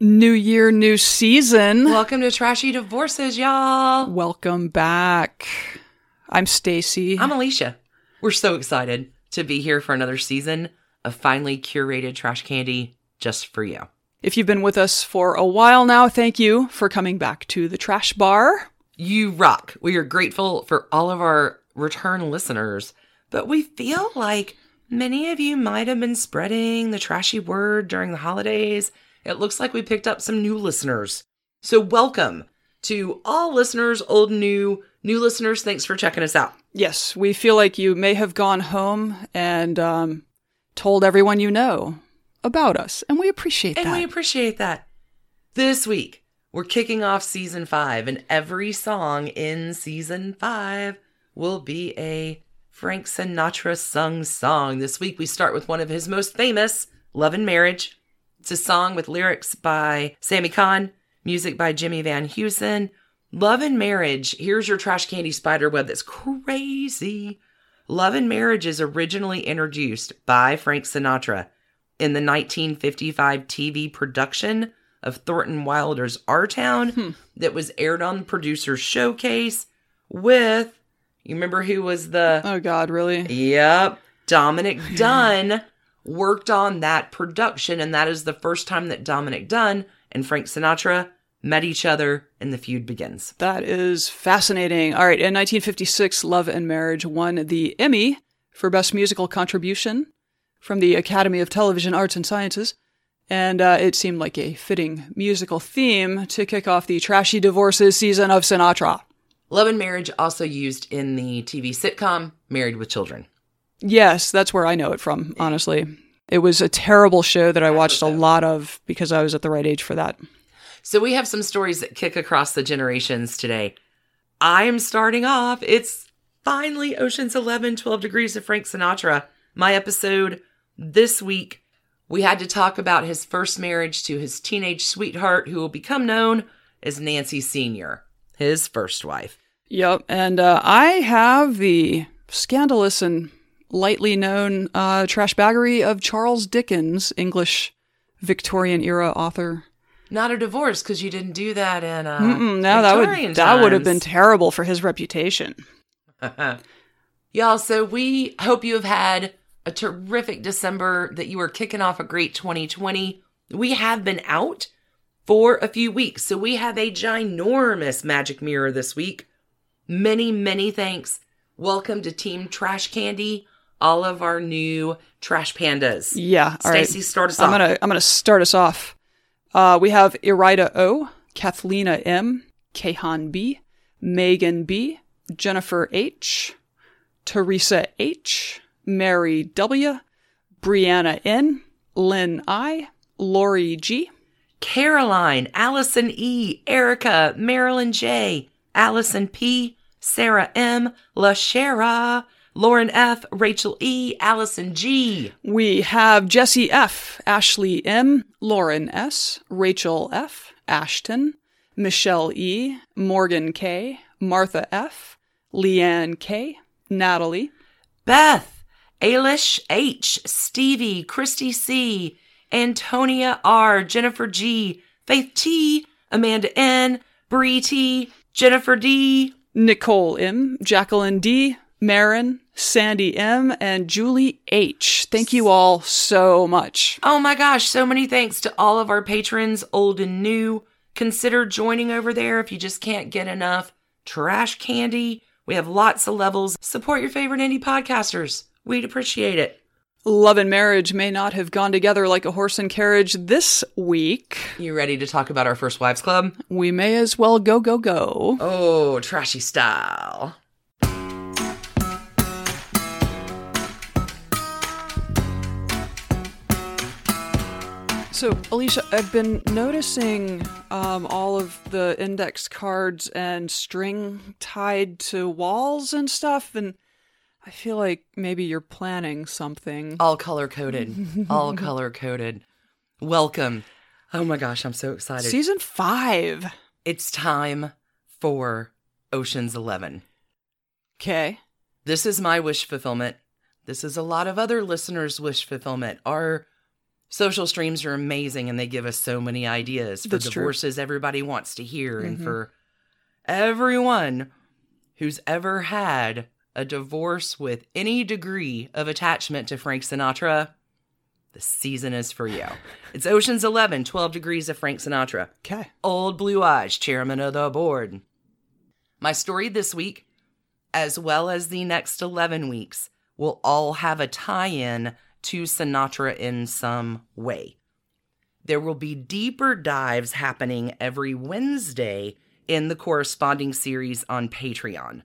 New year, new season. Welcome to Trashy Divorces, y'all. Welcome back. I'm Stacie. I'm Alicia. We're so excited to be here for another season of finely curated trash candy just for you. If you've been with us for a while now, thank you for coming back to the trash bar. You rock. We are grateful for all of our return listeners, but we feel like many of you might have been spreading the trashy word during the holidays it looks like we picked up some new listeners. So, welcome to all listeners, old and new. New listeners, thanks for checking us out. Yes, we feel like you may have gone home and um, told everyone you know about us, and we appreciate and that. And we appreciate that. This week, we're kicking off season five, and every song in season five will be a Frank Sinatra sung song. This week, we start with one of his most famous, Love and Marriage. It's a song with lyrics by Sammy Cahn, music by Jimmy Van Heusen. Love and Marriage. Here's your trash candy spider web that's crazy. Love and Marriage is originally introduced by Frank Sinatra in the 1955 TV production of Thornton Wilder's Our Town hmm. that was aired on Producer's Showcase with, you remember who was the. Oh, God, really? Yep. Dominic Dunne worked on that production, and that is the first time that Dominic Dunne and Frank Sinatra met each other and the feud begins. That is fascinating. All right, in 1956, Love and Marriage won the Emmy for Best Musical Contribution from the Academy of Television Arts and Sciences. And uh, it seemed like a fitting musical theme to kick off the trashy divorces season of Sinatra. Love and Marriage also used in the TV sitcom Married with Children. Yes, that's where I know it from, honestly. It was a terrible show that I watched a lot of because I was at the right age for that. So we have some stories that kick across the generations today. I'm starting off. It's finally Ocean's 11, 12 Degrees of Frank Sinatra. My episode this week, we had to talk about his first marriage to his teenage sweetheart, who will become known as Nancy Sr., his first wife. Yep. And uh, I have the scandalous and lightly known uh, trash baggery of Charles Dickens, English Victorian era author. Not a divorce because you didn't do that in uh, no, that would that would have been terrible for his reputation. Y'all, so we hope you have had a terrific December. That you are kicking off a great 2020. We have been out for a few weeks, so we have a ginormous magic mirror this week. Many, many thanks. Welcome to Team Trash Candy all of our new trash pandas. Yeah, all Stacie, right. start us I'm off. Gonna, I'm gonna start us off. Uh, we have Irida O, Kathlena M, Kahan B, Megan B, Jennifer H, Teresa H, Mary W, Brianna N, Lynn I, Lori G, Caroline, Allison E, Erica, Marilyn J, Allison P, Sarah M, LaShara, Lauren F., Rachel E., Allison G. We have Jesse F., Ashley M., Lauren S., Rachel F., Ashton, Michelle E., Morgan K., Martha F., Leanne K., Natalie, Beth, Alish H., Stevie, Christy C., Antonia R., Jennifer G., Faith T., Amanda N., Bree T., Jennifer D., Nicole M., Jacqueline D., Marin, Sandy M, and Julie H. Thank you all so much. Oh my gosh, so many thanks to all of our patrons, old and new. Consider joining over there if you just can't get enough trash candy. We have lots of levels. Support your favorite indie podcasters. We'd appreciate it. Love and marriage may not have gone together like a horse and carriage this week. You ready to talk about our First Wives Club? We may as well go, go, go. Oh, trashy style. So, Alicia, I've been noticing um, all of the index cards and string tied to walls and stuff, and I feel like maybe you're planning something. All color coded. all color coded. Welcome. Oh my gosh, I'm so excited. Season five. It's time for Ocean's Eleven. Okay. This is my wish fulfillment. This is a lot of other listeners' wish fulfillment. Our Social streams are amazing and they give us so many ideas for That's true. divorces everybody wants to hear and Mhm. for everyone who's ever had a divorce with any degree of attachment to Frank Sinatra. The season is for you. It's Ocean's 11, 12 Degrees of Frank Sinatra. Okay. Old Blue Eyes, chairman of the board. My story this week, as well as the next 11 weeks, will all have a tie in to Sinatra in some way. There will be deeper dives happening every Wednesday in the corresponding series on Patreon.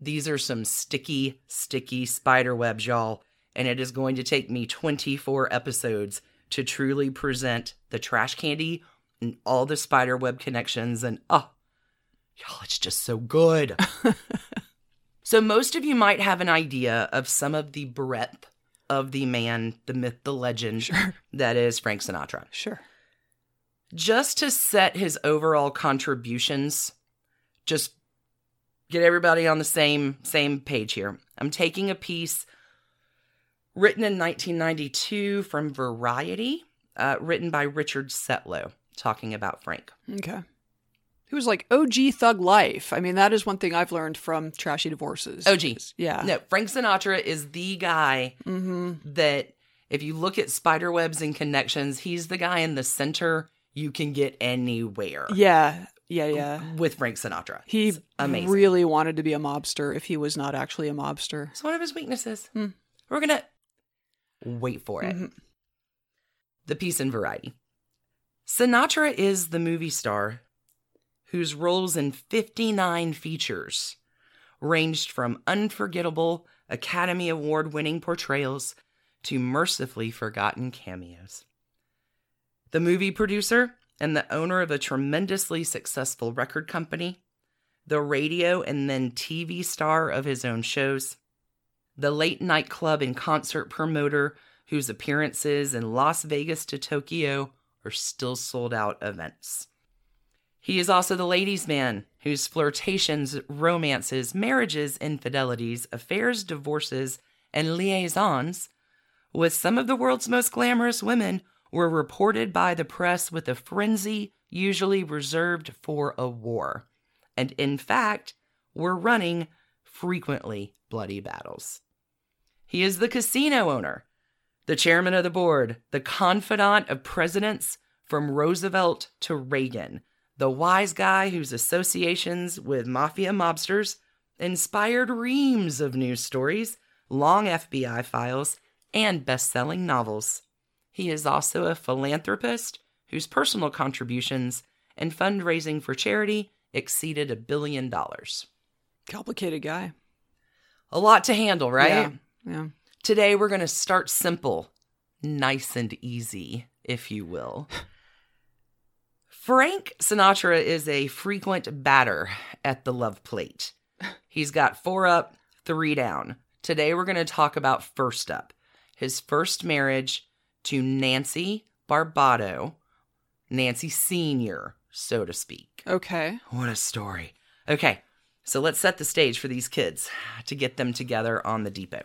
These are some sticky, sticky spider webs, y'all, and it is going to take me 24 episodes to truly present the trash candy and all the spider web connections and oh y'all it's just so good so most of you might have an idea of some of the breadth of the man the myth the legend Sure. that is frank sinatra Sure. just to set his overall contributions just get everybody on the same same page here i'm taking a piece written in 1992 from variety uh, written by richard setlow talking about frank Okay. He was like OG Thug Life. I mean, that is one thing I've learned from Trashy Divorces. og Yeah. no frank sinatra is the guy Mm-hmm. that if you look at spider webs and connections he's the guy in the center you can get anywhere Yeah. Yeah. Yeah. with frank sinatra He It's amazing really wanted to be a mobster if he was not actually a mobster. It's one of his weaknesses. Hmm. We're gonna wait for it. Mhm. The piece in Variety. Sinatra is the movie star whose roles in 59 features ranged from unforgettable Academy Award winning portrayals to mercifully forgotten cameos. The movie producer and the owner of a tremendously successful record company, the radio and then TV star of his own shows, the late night club and concert promoter whose appearances in Las Vegas to Tokyo are still sold out events. He is also the ladies' man whose flirtations, romances, marriages, infidelities, affairs, divorces, and liaisons with some of the world's most glamorous women were reported by the press with a frenzy usually reserved for a war, and in fact, were running frequently bloody battles. He is the casino owner, the chairman of the board, the confidant of presidents from Roosevelt to Reagan, the wise guy whose associations with mafia mobsters inspired reams of news stories, long FBI files, and best selling novels. He is also a philanthropist whose personal contributions and fundraising for charity exceeded a billion dollars. Complicated guy. A lot to handle, right? Yeah. Yeah. Today, we're going to start simple, nice and easy, if you will. Frank Sinatra is a frequent batter at the love plate. He's got four up, three down. Today, we're going to talk about first up his first marriage to Nancy Barbato, Nancy Sr., so to speak. Okay. What a story. Okay, so let's set the stage for these kids to get them together on the depot.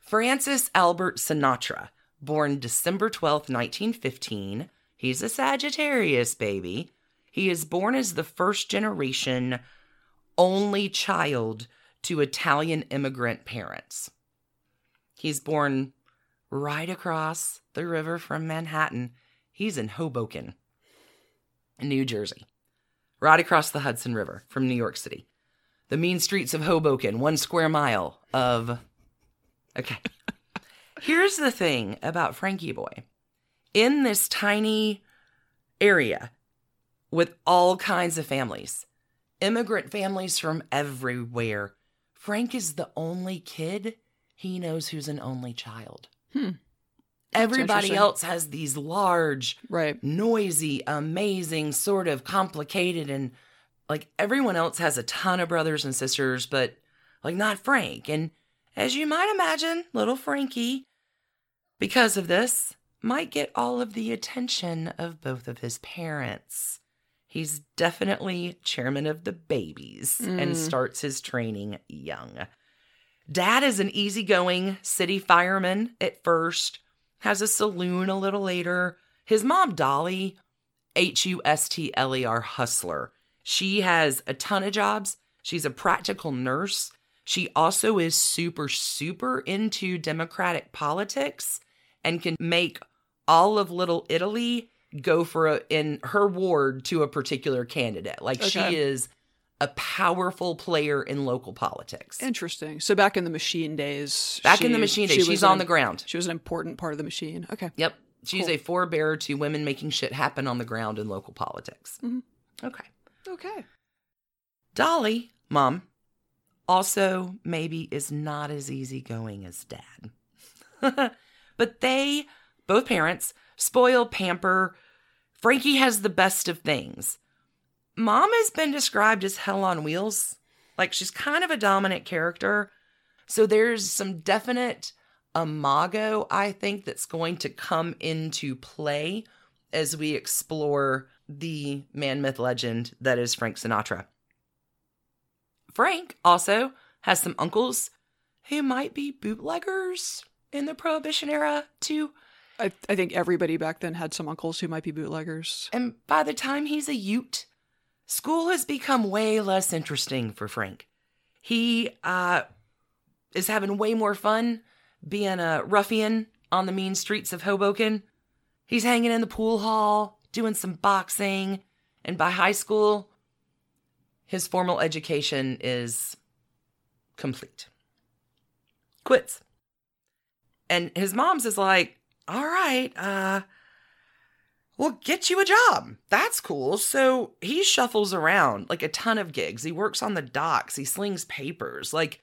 Francis Albert Sinatra, born December 12th, 1915. He's a Sagittarius baby. He is born as the first generation only child to Italian immigrant parents. He's born right across the river from Manhattan. He's in Hoboken, New Jersey right across the Hudson River from New York City. The mean streets of Hoboken, one square mile of. Okay. Here's the thing about Frankie Boy. In this tiny area with all kinds of families, immigrant families from everywhere, Frank is the only kid he knows who's an only child. Hmm. Everybody else has these large, Right. noisy, amazing, sort of complicated, and like everyone else has a ton of brothers and sisters, but like not Frank. And as you might imagine, little Frankie, because of this, might get all of the attention of both of his parents. He's definitely chairman of the babies and Mm. starts his training young. Dad is an easygoing city fireman at first has a saloon a little later. His mom, Dolly, H U S T L E R, hustler. She has a ton of jobs. She's a practical nurse. She also is super, super into democratic politics and can make all of Little Italy go for a, in her ward to a particular candidate. Like Okay. she is a powerful player in local politics. Interesting. So back in the machine days. Back in the machine days, she she's was on an- the ground. She was an important part of the machine. Okay. Yep. She's Cool. a forebearer to women making shit happen on the ground in local politics. Mhm. Okay. Okay. Dolly, mom, also maybe is not as easygoing as dad. but they, both parents, spoil, pamper. Frankie has the best of things. Mom has been described as hell on wheels. Like she's kind of a dominant character. So there's some definite imago, I think, that's going to come into play as we explore the man myth legend that is Frank Sinatra. Frank also has some uncles who might be bootleggers in the Prohibition era, too. I, I think everybody back then had some uncles who might be bootleggers. And by the time he's a Ute, school has become way less interesting for Frank. He uh, is having way more fun being a ruffian on the mean streets of Hoboken. He's hanging in the pool hall, doing some boxing, and by high school, his formal education is complete. Quits. And his mom's is like, all right, uh, we'll get you a job. That's cool. So he shuffles around like a ton of gigs. He works on the docks, he slings papers. Like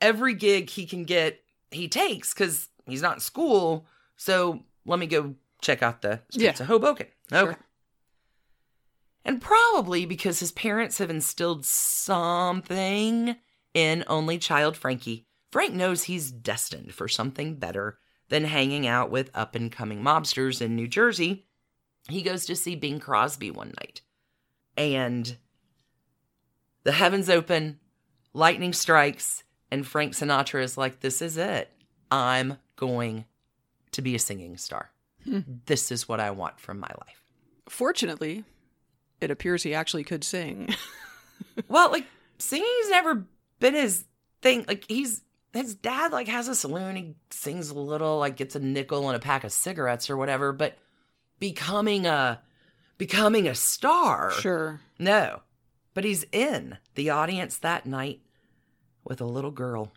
every gig he can get, he takes because he's not in school. So let me go check out the streets Yeah. of Hoboken. Okay. Sure. And probably because his parents have instilled something in only child Frankie, Frank knows he's destined for something better than hanging out with up and coming mobsters in New Jersey. He goes to see Bing Crosby one night. And the heavens open, lightning strikes, and Frank Sinatra is like, This is it. I'm going to be a singing star. Hmm. This is what I want from my life. Fortunately, it appears he actually could sing. Well, like singing's never been his thing. Like he's his dad like has a saloon. He sings a little, like gets a nickel and a pack of cigarettes or whatever. But becoming a becoming a star, sure. no. But he's in the audience that night with a little girl.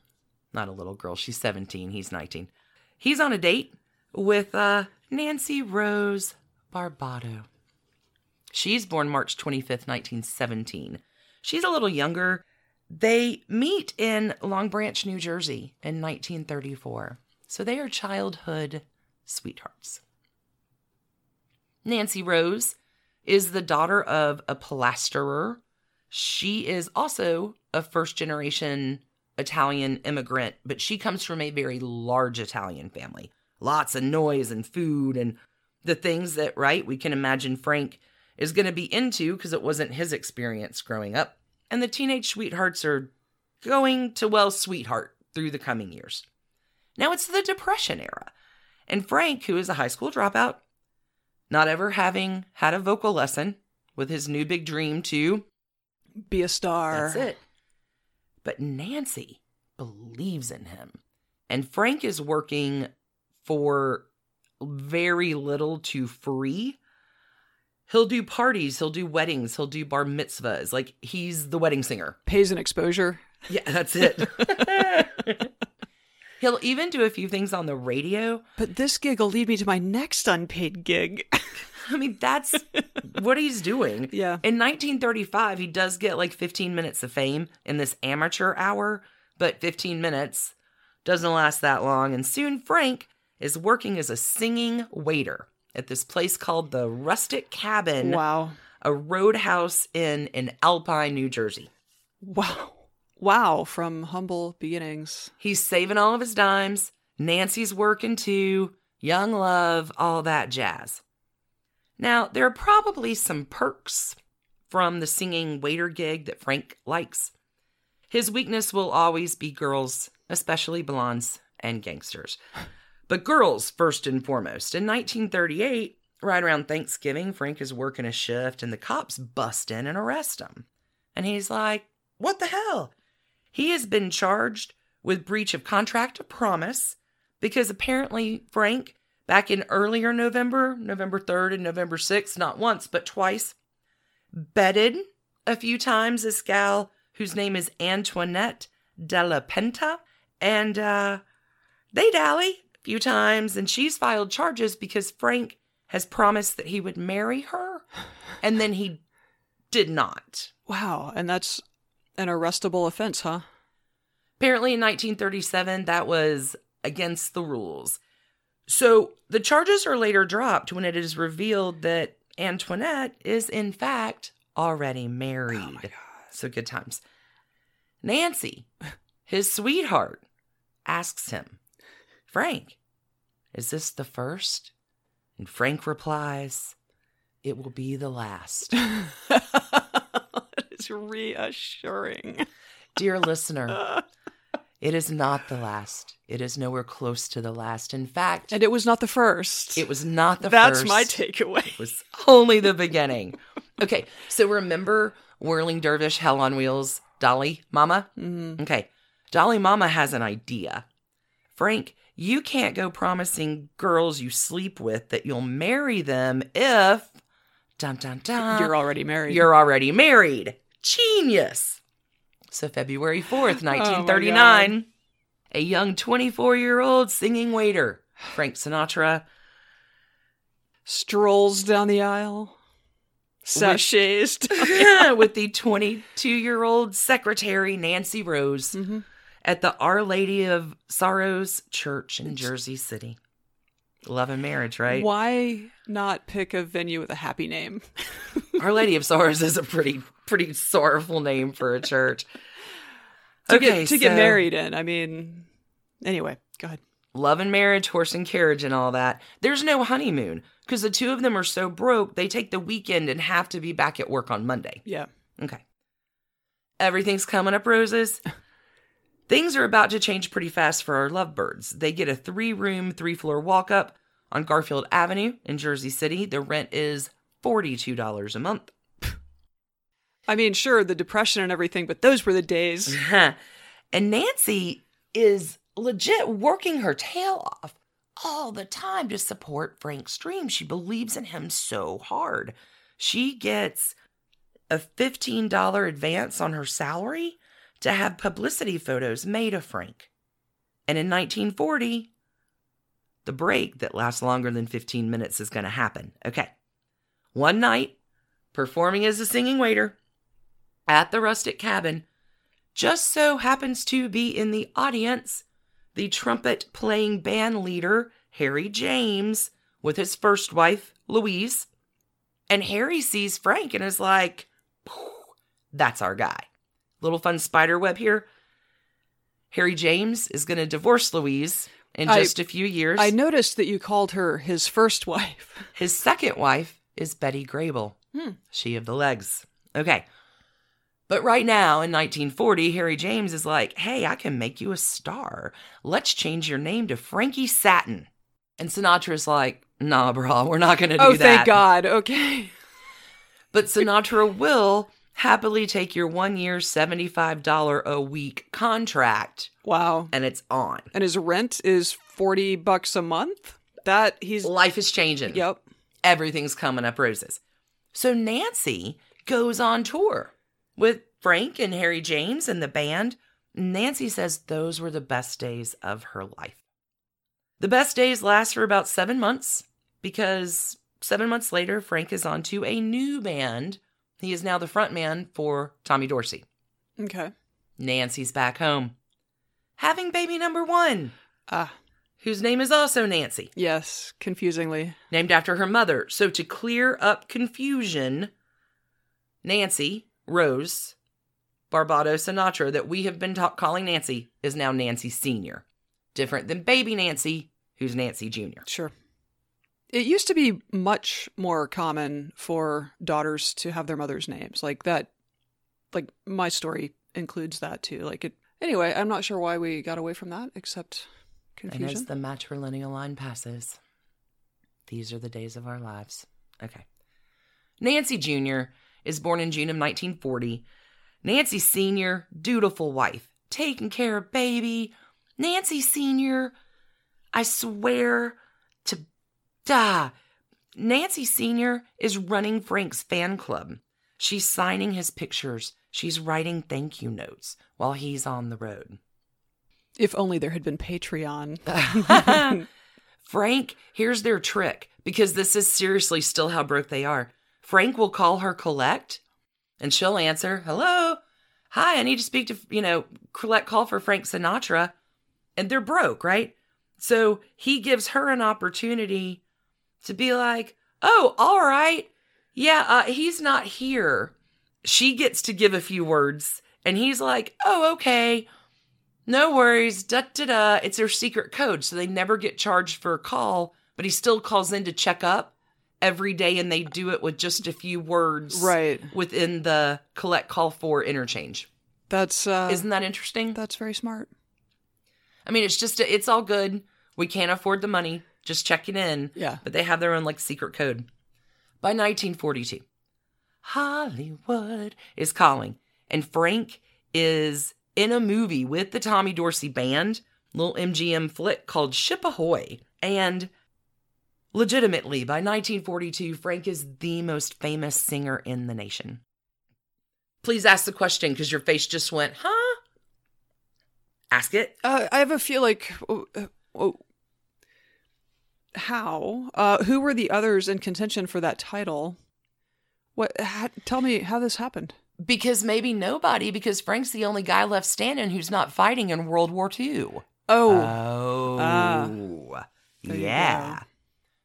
Not a little girl. She's seventeen. He's nineteen. He's on a date with uh, Nancy Rose Barbato. She's born March 25th, 1917. She's a little younger. They meet in Long Branch, New Jersey in 1934. So they are childhood sweethearts. Nancy Rose is the daughter of a plasterer. She is also a first generation Italian immigrant, but she comes from a very large Italian family. Lots of noise and food and the things that, right, we can imagine Frank is going to be into because it wasn't his experience growing up. And the teenage sweethearts are going to, well, sweetheart through the coming years. Now it's the Depression era. And Frank, who is a high school dropout, not ever having had a vocal lesson with his new big dream to Be a star. that's it. But Nancy believes in him. And Frank is working for very little to free. He'll do parties, he'll do weddings, he'll do bar mitzvahs. Like he's the wedding singer. Pays an exposure. Yeah, that's it. he'll even do a few things on the radio. But this gig will lead me to my next unpaid gig. I mean, that's what he's doing. yeah. In 1935, he does get like 15 minutes of fame in this amateur hour, but 15 minutes doesn't last that long. And soon Frank is working as a singing waiter at this place called the Rustic Cabin, Wow. a roadhouse inn in Alpine, New Jersey. Wow. Wow. From humble beginnings. He's saving all of his dimes. Nancy's working too. Young love, all that jazz. Now, there are probably some perks from the singing waiter gig that Frank likes. His weakness will always be girls, especially blondes and gangsters. But girls, first and foremost. In 1938, right around Thanksgiving, Frank is working a shift and the cops bust in and arrest him. And he's like, What the hell? He has been charged with breach of contract of promise because apparently Frank, back in earlier November, November 3rd and November 6th, not once, but twice, bedded a few times this gal whose name is Antoinette Della Penta. And uh, they dally few times, and she's filed charges because Frank has promised that he would marry her, and then he did not. Wow. And that's an arrestable offense, huh? Apparently, in 1937, that was against the rules. So the charges are later dropped when it is revealed that Antoinette is, in fact, already married. Oh my God. So good times. Nancy, his sweetheart, asks him, Frank, is this the first? And Frank replies, It will be the last. it's reassuring. Dear listener, it is not the last. It is nowhere close to the last. In fact, And it was not the first. it was not the That's first. my takeaway. It was only the beginning. Okay, so remember Whirling Dervish, Hell on Wheels, Dolly Mama? Mhm. Okay, Dolly Mama has an idea. Frank, you can't go promising girls you sleep with that you'll marry them if. Dun dun dun. You're already married. You're already married. Genius. So, February 4th, Oh 1939, a young 24 year old singing waiter, Frank Sinatra, strolls down the aisle, sashays. with the 22 year old secretary, Nancy Rose, Mhm. At the Our Lady of Sorrows Church in Jersey City. Love and marriage, right? Why not pick a venue with a happy name? Our Lady of Sorrows is a pretty, pretty sorrowful name for a church. to Okay, get to get married in. I mean, anyway, go ahead. love and marriage, horse and carriage, and all that. There's no honeymoon because the two of them are so broke, they take the weekend and have to be back at work on Monday. Yeah. Okay. Everything's coming up roses. Things are about to change pretty fast for our lovebirds. They get a three room, three floor walk up on Garfield Avenue in Jersey City. The rent is $42 a month. I mean, sure, the depression and everything, but those were the days. and Nancy is legit working her tail off all the time to support Frank's dream. She believes in him so hard. She gets a $15 advance on her salary to have publicity photos made of Frank. And in 1940, the break that lasts longer than 15 minutes is going to happen. Okay. One night, performing as a singing waiter at the rustic cabin, just so happens to be in the audience the trumpet playing band leader, Harry James, with his first wife, Louise. And Harry sees Frank and is like, that's our guy. Little fun spider web here. Harry James is going to divorce Louise in just a few years. I noticed that you called her his first wife. His second wife is Betty Grable, Hmm. she of the legs. Okay. But right now in 1940, Harry James is like, hey, I can make you a star. Let's change your name to Frankie Satin. And Sinatra's like, nah, bro, we're not going to do Oh, that. thank God. Okay. But Sinatra will happily take your one year, $75 a week contract, Wow. and it's on. And his rent is 40 bucks a month? That he's. Life is changing. Yep. everything's coming up roses. So Nancy goes on tour with Frank and Harry James and the band. Nancy says those were the best days of her life. The best days last for about seven months because seven months later, Frank is on to a new band. He is now the front man for Tommy Dorsey. Okay. Nancy's back home, having baby number one, Ah, whose name is also Nancy yes. Confusingly. named after her mother. So to clear up confusion, Nancy Rose Barbato Sinatra, that we have been ta- calling Nancy, is now Nancy Senior, different than baby Nancy, who's Nancy Junior. Sure. It used to be much more common for daughters to have their mother's names. Like that, like my story includes that too. Like it, anyway, I'm not sure why we got away from that, except confusion. And as the matrilineal line passes, these are the days of our lives. Okay. Nancy Jr. is born in June of 1940. Nancy Sr., dutiful wife, taking care of baby. Nancy Sr., I swear die. Nancy Sr. is running Frank's fan club. She's signing his pictures. She's writing thank you notes while he's on the road. if only there had been Patreon. Frank, here's their trick because this is seriously still how broke they are. Frank will call her collect and she'll answer, Hello. Hi, I need to speak to, you know, collect call for Frank Sinatra. And they're broke, right? So he gives her an opportunity to be like, Oh, all right. Yeah, uh, he's not here. She gets to give a few words and he's like, Oh, okay. No worries. Da da da. It's their secret code, so they never get charged for a call, but he still calls in to check up every day and they do it with just a few words right. within the collect call for interchange. That's uh Isn't that interesting? that's very smart. I mean, it's just it's all good. We can't afford the money. Just checking in. Yeah. But they have their own like secret code. By 1942, Hollywood is calling, and Frank is in a movie with the Tommy Dorsey band, little MGM flick called Ship Ahoy. And legitimately, by 1942, Frank is the most famous singer in the nation. Please ask the question because your face just went, huh? Ask it. Uh, I have a feel like oh, how uh who were the others in contention for that title? What ha, tell me how this happened. Because maybe nobody, because Frank's the only guy left standing who's not fighting in World War II. Oh, Oh. There you yeah.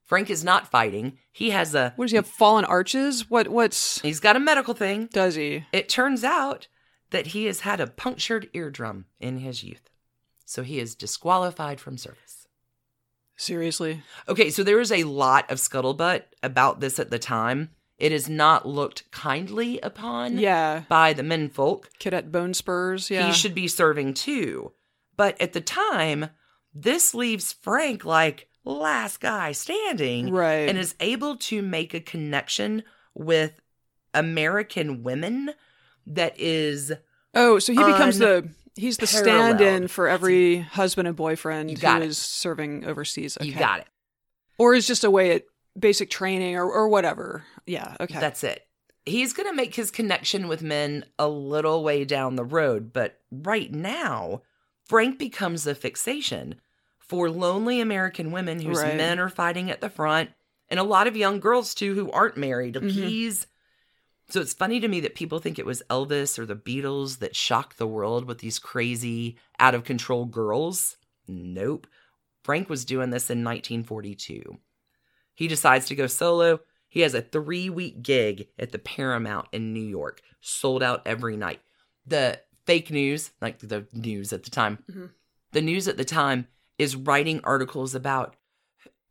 Frank is not fighting. He has a what does he have fallen arches? What what's he's got a medical thing. does he? It turns out that he has had a punctured eardrum in his youth. So he is disqualified from service. Seriously? Okay, so there is a lot of scuttlebutt about this at the time. It is not looked kindly upon Yeah. by the menfolk. Cadet Bone Spurs, yeah. he should be serving too. But at the time, this leaves Frank like last guy standing Right. and is able to make a connection with American women that is Oh, so he becomes the he's the stand-in for every husband and boyfriend who it. is serving overseas. Okay. you got it. Or is just away at basic training or or whatever. Yeah, okay. That's it. He's going to make his connection with men a little way down the road, but right now, Frank becomes a fixation for lonely American women whose Right. men are fighting at the front, and a lot of young girls too who aren't married. Mhm. He's so it's funny to me that people think it was Elvis or the Beatles that shocked the world with these crazy, out of control girls. Nope. Frank was doing this in 1942. He decides to go solo. He has a three week gig at the Paramount in New York, sold out every night. The fake news, like the news at the time, Mhm. the news at the time is writing articles about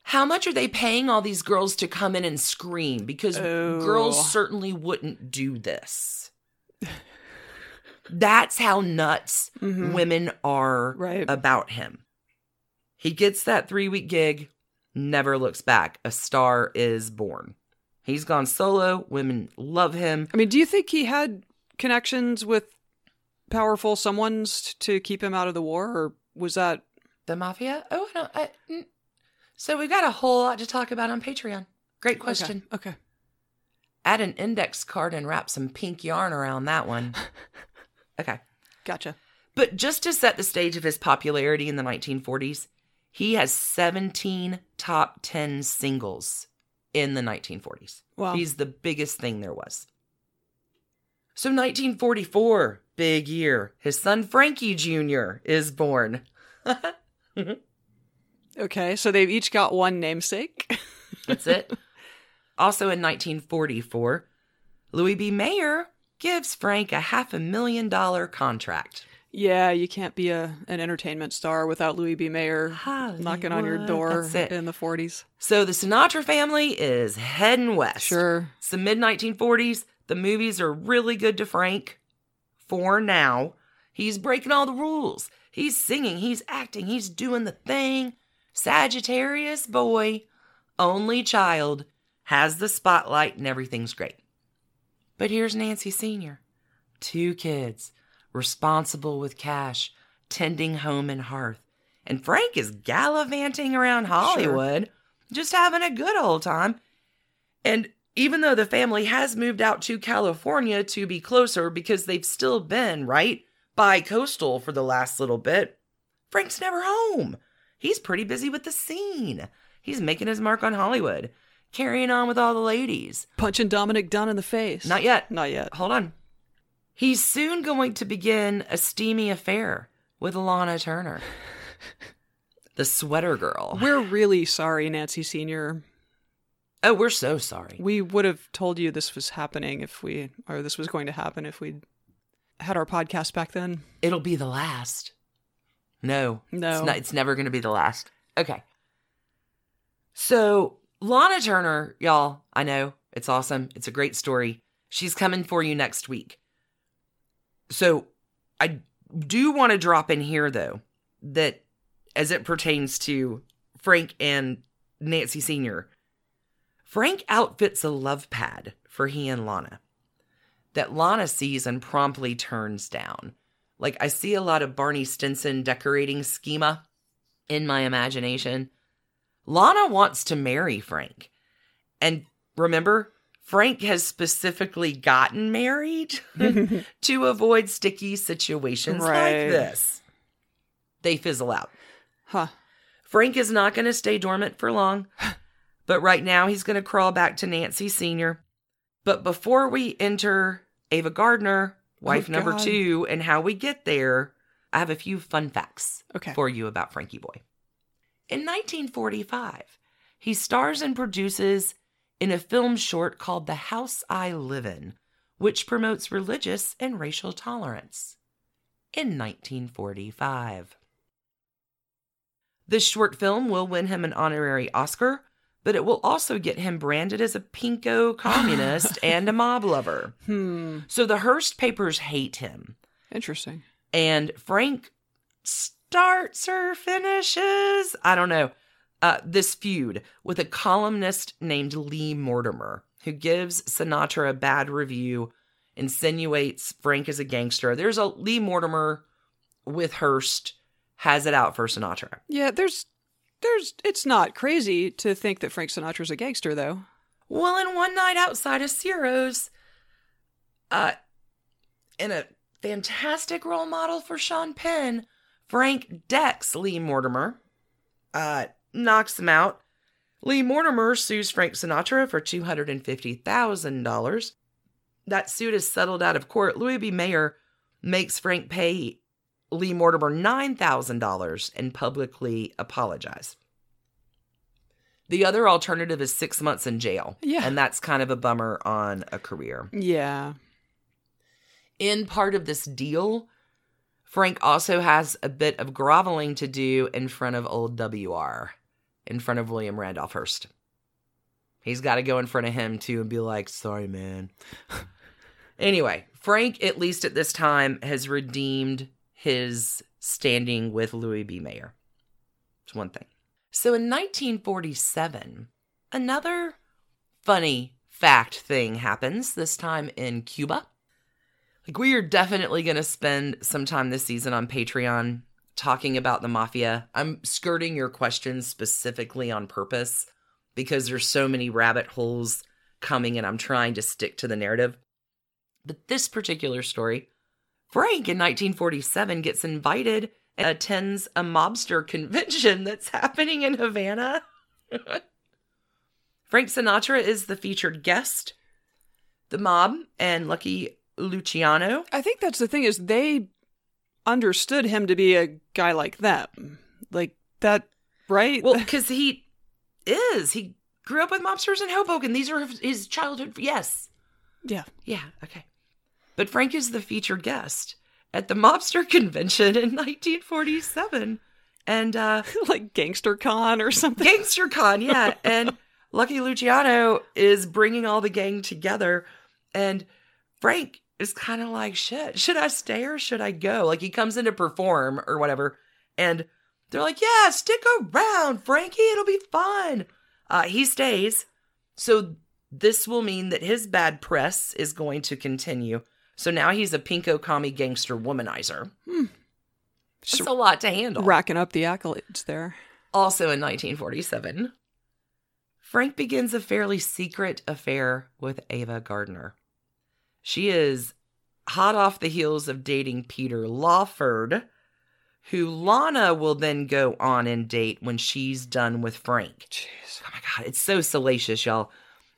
how much are they paying all these girls to come in and scream? Because Oh. girls certainly wouldn't do this. That's how nuts Mhm. women are Right. about him. He gets that three week gig, never looks back. A star is born. He's gone solo. Women love him. I mean, do you think he had connections with powerful someone's to keep him out of the war or was that The mafia? Oh, I don't. I. so we've got a whole lot to talk about on Patreon. Great question. Okay. okay. Add an index card and wrap some pink yarn around that one. okay. Gotcha. But just to set the stage of his popularity in the 1940s, he has 17 top 10 singles in the 1940s. Wow. He's the biggest thing there was. So 1944, big year. His son Frankie Jr. is born. Okay, so they've each got one namesake. That's it. also in 1944, Louis B. Mayer gives Frank a half a million dollar contract. yeah, you can't be a an entertainment star without Louis B. Mayer knocking on your door in the 40s. So the Sinatra family is heading west. Sure. It's the mid 1940s. The movies are really good to Frank for now. He's breaking all the rules. He's singing, he's acting, he's doing the thing. Sagittarius boy, only child, has the spotlight and everything's great. But here's Nancy Sr. Two kids, responsible with cash, tending home and hearth. And Frank is gallivanting around Hollywood, just having a good old time. And even though the family has moved out to California to be closer because they've still been, right, bi coastal for the last little bit, Frank's never home. He's pretty busy with the scene. He's making his mark on Hollywood, carrying on with all the ladies. Punching Dominic Dunne in the face. Not yet. Not yet. Hold on. He's soon going to begin a steamy affair with Lana Turner, the sweater girl. We're really sorry, Nancy Sr. Oh, we're so sorry. We would have told you this was happening if we, or this was going to happen if we had our podcast back then. It'll be the last. No, No. it's, not, it's never going to be the last. Okay. So, Lana Turner, y'all, I know it's awesome. It's a great story. She's coming for you next week. So, I do want to drop in here, though, that as it pertains to Frank and Nancy Sr., Frank outfits a love pad for he and Lana that Lana sees and promptly turns down. Like, I see a lot of Barney Stinson decorating schema in my imagination. Lana wants to marry Frank. And remember, Frank has specifically gotten married to avoid sticky situations Right. like this. They fizzle out. Huh. Frank is not going to stay dormant for long, but right now he's going to crawl back to Nancy Sr. But before we enter Ava Gardner, Oh wife Oh, number God. two, and how we get there, I have a few fun facts Okay. for you about Frankie Boy. In 1945, he stars and produces in a film short called The House I Live In, which promotes religious and racial tolerance. In 1945. This short film will win him an honorary Oscar, but it will also get him branded as a pinko communist and a mob lover. Hmm. So the Hearst papers hate him. Interesting. And Frank starts or finishes, I don't know, uh, this feud with a columnist named Lee Mortimer, who gives Sinatra a bad review, insinuates Frank is a gangster. There's a Lee Mortimer with Hearst has it out for Sinatra. Yeah, there's, there's, it's not crazy to think that Frank Sinatra's a gangster, though. Well, in one night outside of Ciro's, uh, in a fantastic role model for Sean Penn, Frank decks Lee Mortimer, uh, knocks him out. Lee Mortimer sues Frank Sinatra for $250,000. That suit is settled out of court. Louis B. Mayer makes Frank pay Lee Mortimer $9,000 and publicly apologize. The other alternative is six months in jail. Yeah. And that's kind of a bummer on a career. Yeah. In part of this deal, Frank also has a bit of groveling to do in front of old WR, in front of William Randolph Hearst. He's got to go in front of him too and be like, sorry, man. anyway, Frank, at least at this time, has redeemed his standing with Louis B. Mayer. It's one thing. So in 1947, another funny fact thing happens, this time in Cuba. Like, we are definitely going to spend some time this season on Patreon talking about the mafia. I'm skirting your questions specifically on purpose because there's so many rabbit holes coming and I'm trying to stick to the narrative. But this particular story, Frank in 1947 gets invited and attends a mobster convention that's happening in Havana. Frank Sinatra is the featured guest. The mob and Lucky Luciano I think that's the thing is they understood him to be a guy like them. Like that, right? Well, because he is. He grew up with mobsters in Hoboken. These are his childhood. Yes. yeah. Yeah. Okay. But Frank is the featured guest at the mobster convention in 1947. And uh like Gangster Con or something. Gangster Con, yeah. And Lucky Luciano is bringing all the gang together. And Frank is kind of like, shit, should I stay or should I go? Like he comes in to perform or whatever, and they're like, yeah, stick around, Frankie, it'll be fun. Uh, he stays. So this will mean that his bad press is going to continue. So now he's a pinko commie gangster womanizer. Hmm. It's a lot to handle. Racking up the accolades there. Also in 1947, Frank begins a fairly secret affair with Ava Gardner. She is hot off the heels of dating Peter Lawford, who Lana will then go on and date when she's done with Frank. Jeez. Oh my God, it's so salacious, y'all.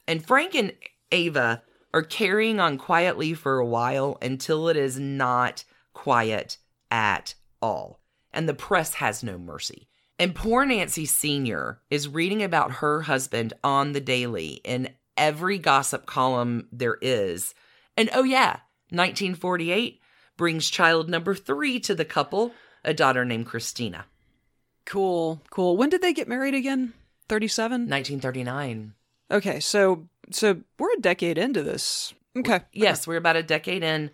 And Frank and Ava are carrying on quietly for a while until it is not quiet at all. And the press has no mercy. And poor Nancy Sr. is reading about her husband on the daily in every gossip column there is. And oh, yeah, 1948 brings child number three to the couple, a daughter named Christina. Cool. Cool. When did they get married again? 37? 1939. Okay, so so we're a decade into this. Okay. Yes, we're about a decade in.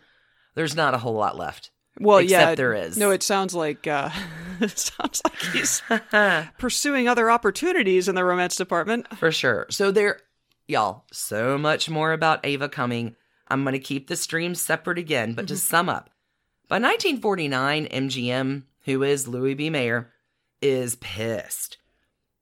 There's not a whole lot left. Well, Except yeah. there is. No, it sounds like uh it sounds like he's pursuing other opportunities in the romance department. For sure. So there, y'all, so much more about Ava coming. I'm going to keep the streams separate again, but to sum up, by 1949, MGM, who is Louis B. Mayer, is pissed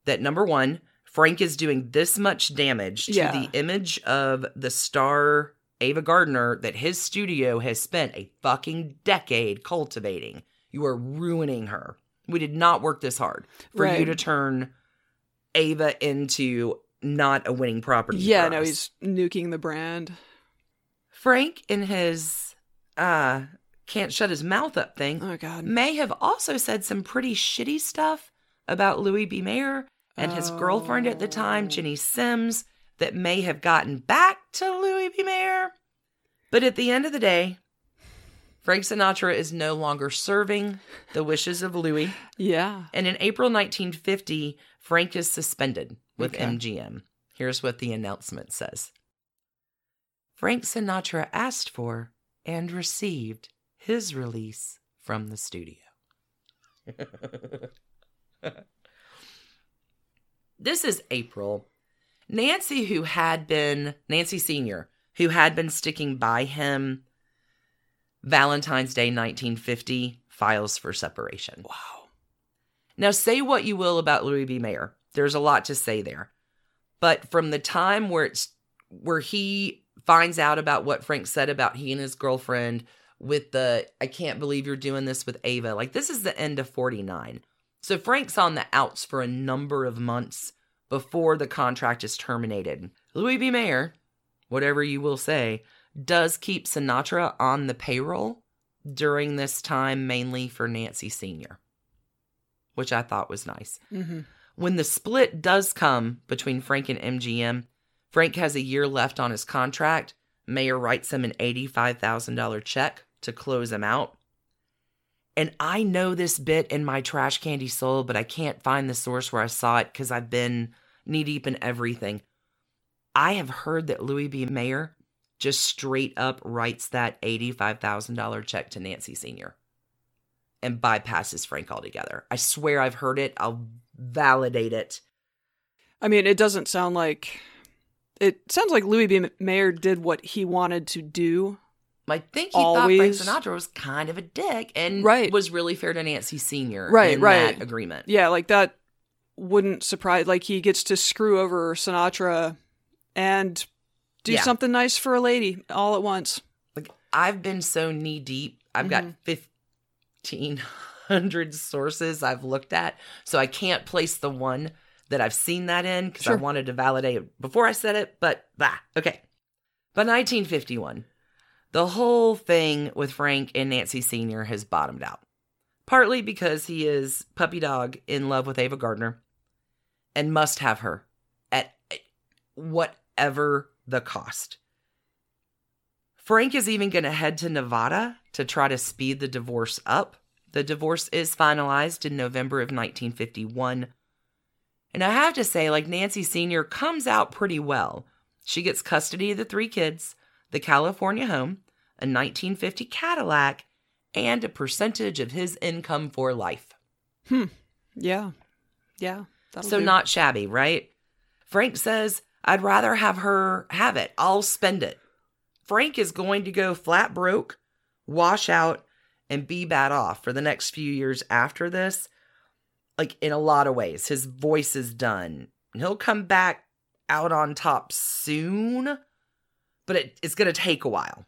that number one, Frank is doing this much damage to Yeah. the image of the star Ava Gardner that his studio has spent a fucking decade cultivating. You are ruining her. We did not work this hard for you to turn Ava into not a winning property. Yeah, no, he's nuking the brand. Frank in his uh can't shut his mouth up thing Oh god. may have also said some pretty shitty stuff about Louis B. Mayer and his girlfriend at the oh. time, Oh. Ginny Simms, that may have gotten back to Louis B. Mayer. But at the end of the day, Frank Sinatra is no longer serving the wishes of Louis. Yeah. And in April 1950, Frank is suspended with Okay. MGM. Here's what the announcement says Frank Sinatra asked for and received his release from the studio. this is April. Nancy, who had been, Nancy Sr., who had been sticking by him Valentine's Day 1950, files for separation. Wow. Now, say what you will about Louis B. Mayer. There's a lot to say there. But from the time where it's where he finds out about what Frank said about he and his girlfriend with the I can't believe you're doing this with Ava. Like this is the end of 49. So Frank's on the outs for a number of months before the contract is terminated. Louis B. Mayer, whatever you will say, does keep Sinatra on the payroll during this time mainly for Nancy Sr which I thought was nice. hmm When the split does come between Frank and MGM, Frank has a year left on his contract. Mayer writes him an $85,000 check to close him out. And I know this bit in my trash candy soul, but I can't find the source where I saw it because I've been knee deep in everything. I have heard that Louis B. Mayer just straight up writes that $85,000 check to Nancy Sr and bypasses Frank altogether. I swear I've heard it. I'll validate it. I mean, it doesn't sound like it sounds like Louis B. Mayer did what he wanted to do. I think he Always. thought Frank Sinatra was kind of a dick and Right. was really fair to Nancy Sr. Right, in right. that agreement. Yeah, like that wouldn't surprise like he gets to screw over Sinatra and do Yeah. something nice for a lady all at once. Like I've been so knee deep. I've got Mhm. 1500 sources I've looked at, so I can't place the one that I've seen that in because I wanted to validate it before I said it, but bah, okay. By 1951, the whole thing with Frank and Nancy Sr. has bottomed out. Partly because he is puppy dog in love with Ava Gardner and must have her at whatever the cost. Frank is even going to head to Nevada to try to speed the divorce up. The divorce is finalized in November of 1951. And I have to say, like, Nancy Sr. comes out pretty well. She gets custody of the three kids, the California home, a 1950 Cadillac, and a percentage of his income for life. Hmm. Yeah. Yeah. So, do. not shabby, right? Frank says, I'd rather have her have it. I'll spend it. Frank is going to go flat broke, wash out, and be bad off for the next few years after this. Like, in a lot of ways, his voice is done. He'll come back out on top soon, but it, it's going to take a while.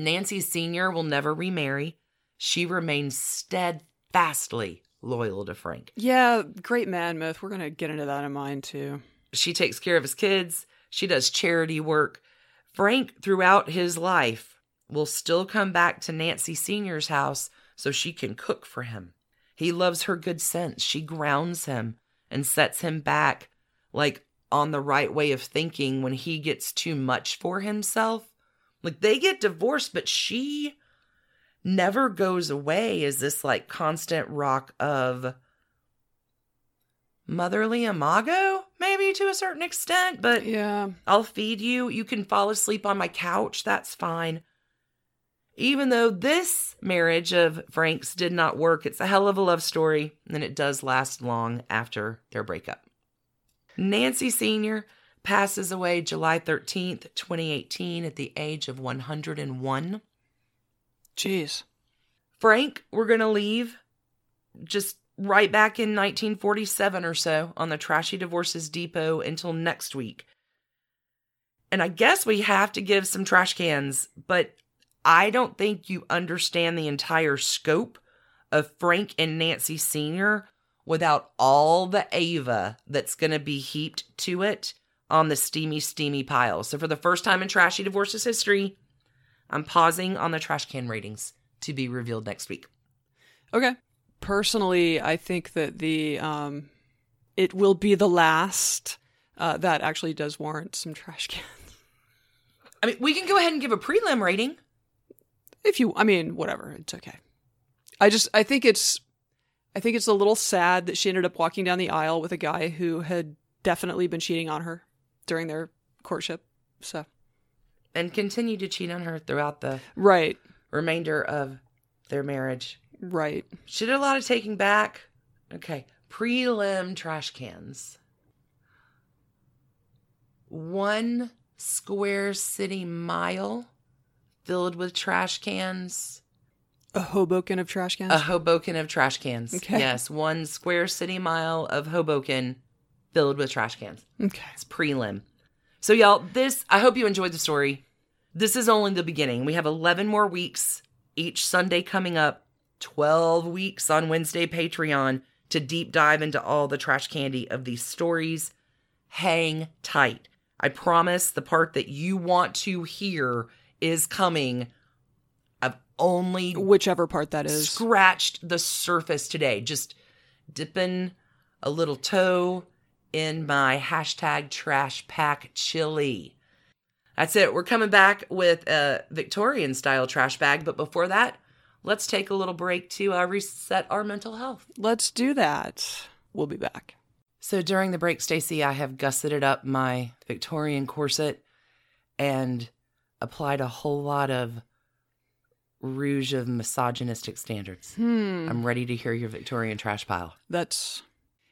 Nancy Sr. will never remarry. She remains steadfastly loyal to Frank. Yeah, great man myth. We're going to get into that in mine too. She takes care of his kids. She does charity work. Frank, throughout his life, will still come back to Nancy Sr.'s house so she can cook for him. He loves her good sense. She grounds him and sets him back, like on the right way of thinking when he gets too much for himself. Like they get divorced, but she never goes away as this like constant rock of motherly imago, maybe to a certain extent, but Yeah. I'll feed you. You can fall asleep on my couch. That's fine. Even though this marriage of Frank's did not work, it's a hell of a love story, and it does last long after their breakup. Nancy Sr. passes away July 13th, 2018, at the age of 101. Jeez. Frank, we're going to leave just right back in 1947 or so on the Trashy Divorces Depot until next week. And I guess we have to give some trash cans, but I don't think you understand the entire scope of Frank and Nancy Sr. without all the Ava that's going to be heaped to it on the steamy, steamy pile. So, for the first time in Trashy Divorces history, I'm pausing on the trash can ratings to be revealed next week. Okay. Personally, I think that the um, it will be the last. Uh, that actually does warrant some trash cans. I mean, we can go ahead and give a prelim rating. If you, I mean, whatever, it's okay. I just, I think it's, I think it's a little sad that she ended up walking down the aisle with a guy who had definitely been cheating on her during their courtship. So, and continue to cheat on her throughout the right, remainder of their marriage. right. She did a lot of taking back. Okay. Prelim trash cans. One square city mile filled with trash cans. A Hoboken of trash cans. A Hoboken of trash cans. Okay. Yes, one square city mile of Hoboken filled with trash cans. okay. It's prelim. So, y'all, this, I hope you enjoyed the story. This is only the beginning. We have 11 more weeks each Sunday coming up, 12 weeks on Wednesday Patreon to deep dive into all the trash candy of these stories. Hang tight. I promise the part that you want to hear is coming. I've only Whichever part that is. scratched the surface today, just dipping a little toe in my hashtag trash pack chili. That's it. We're coming back with a Victorian style trash bag, but before that, let's take a little break to uh, reset our mental health. Let's do that. We'll be back. So during the break, Stacie, I have gusseted up my Victorian corset and applied a whole lot of rouge of misogynistic standards. Hmm. I'm ready to hear your Victorian trash pile. That's.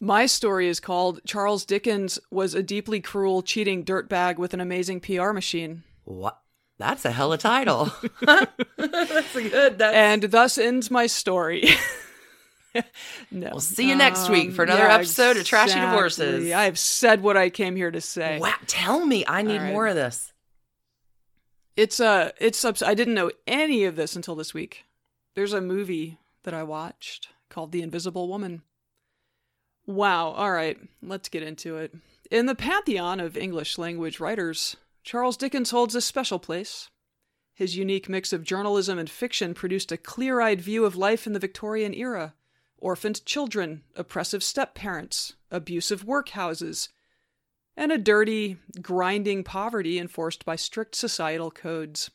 My story is called Charles Dickens was a deeply cruel, cheating dirtbag with an amazing PR machine. What? That's a hella title. that's a good. That's... And thus ends my story. no. We'll see you next week for another Um, yeah, episode of Trashy. Divorces. I've said what I came here to say. Wow, tell me, I need right. more of this. It's uh it's subs- I didn't know any of this until this week. There's a movie that I watched called The Invisible Woman. Wow, all right, let's get into it. In the pantheon of English language writers, Charles Dickens holds a special place. His unique mix of journalism and fiction produced a clear-eyed view of life in the Victorian era. Orphaned children, oppressive step-parents, abusive workhouses, and a dirty, grinding poverty enforced by strict societal codes.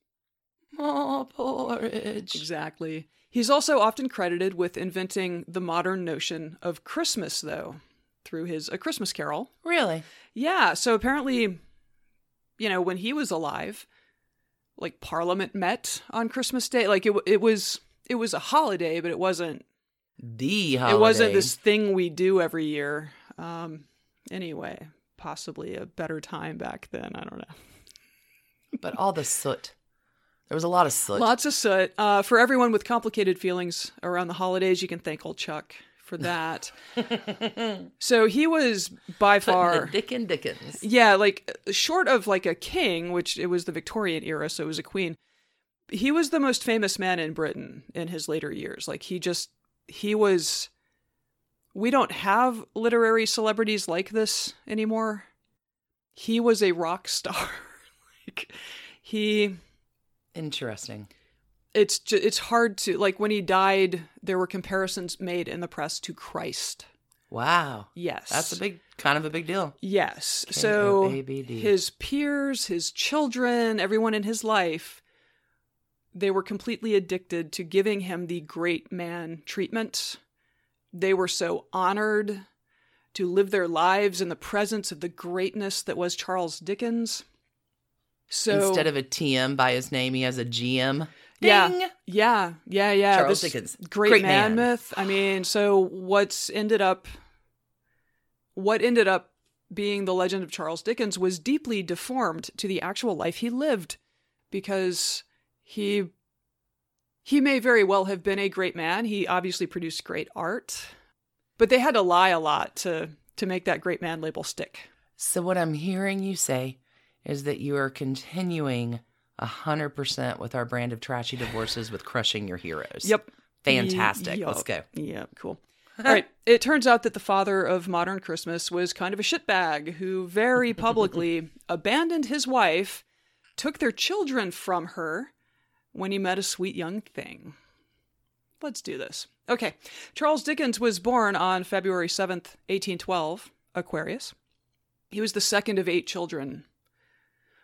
Oh, porridge. Exactly. He's also often credited with inventing the modern notion of Christmas, though, through his A Christmas Carol. Really? Yeah, so apparently, you know, when he was alive, like Parliament met on Christmas Day. Like it, it was, it was a holiday, but it wasn't. The holiday. It wasn't this thing we do every year. Um, anyway, possibly a better time back then. I don't know. But all the soot. There was a lot of soot. Lots of soot. Uh, for everyone with complicated feelings around the holidays, you can thank old Chuck for that. so he was by far, the Dickon Dickens. yeah, like short of like a king, which it was the Victorian era, so it was a queen. He was the most famous man in Britain in his later years. Like he just, he was. We don't have literary celebrities like this anymore. He was a rock star. like he Interesting. it's ju- it's hard to like when he died there were comparisons made in the press to Christ. Wow. Yes. That's a big, kind of a big deal. Yes. So his peers, his children, everyone in his life they were completely addicted to giving him the great man treatment. They were so honored to live their lives in the presence of the greatness that was Charles Dickens. So Instead of a TM by his name, he has a GM. Yeah. Yeah, yeah, yeah. Charles this Dickens. great, Great man, man. myth. I mean, so what's ended up, what ended up being the legend of Charles Dickens was deeply deformed to the actual life he lived, because he he may very well have been a great man. He obviously produced great art, but they had to lie a lot to to make that great man label stick. So what I'm hearing you say is that you are continuing hundred percent with our brand of trashy divorces with crushing your heroes. Yep. Fantastic. Yup. Let's go. Yeah, cool. All right. It turns out that the father of modern Christmas was kind of a shitbag who very publicly abandoned his wife, took their children from her when he met a sweet young thing. Let's do this. Okay. Charles Dickens was born on February 7th, 1812, Aquarius. He was the second of eight children.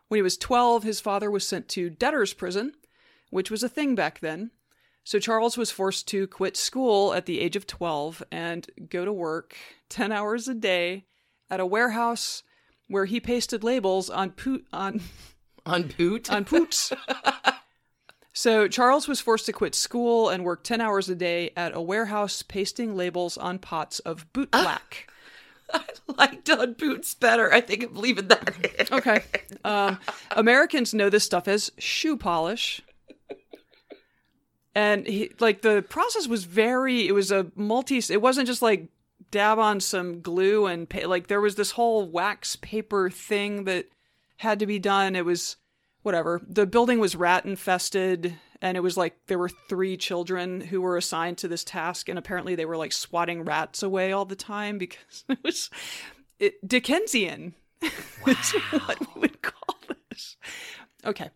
When he was 12, his father was sent to debtor's prison, which was a thing back then. So Charles was forced to quit school at the age of 12 and go to work 10 hours a day at a warehouse where he pasted labels on poot on On Poot. on poots. so Charles was forced to quit school and work 10 hours a day at a warehouse pasting labels on pots of boot black. Ah! I like on Boots better. I think I'm leaving that in. Okay. Um, Americans know this stuff as shoe polish. And he, like the process was very, it was a multi, it wasn't just like dab on some glue and pa- like there was this whole wax paper thing that had to be done. It was whatever. The building was rat infested and it was like there were three children who were assigned to this task and apparently they were like swatting rats away all the time because it was it, Dickensian. is what we would call this. Okay.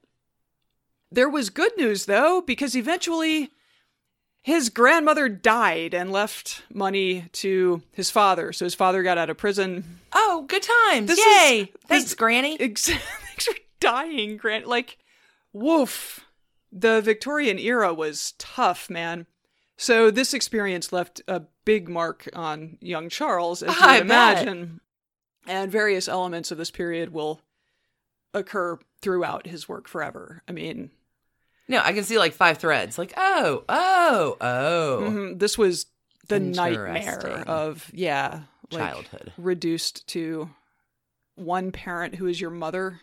There was good news though, because eventually his grandmother died and left money to his father. So his father got out of prison. Oh, good times. This Yay. is- Thanks, this- Granny. Ex- Thanks for dying, Grant. Like, woof. The Victorian era was tough, man. So this experience left a big mark on young Charles, as you I would bet. imagine. And various elements of this period will occur throughout his work forever. I mean, No, I can see like five threads. Like, oh, oh, oh. mhm, this was the nightmare of yeah, like, Childhood reduced to one parent who is your mother.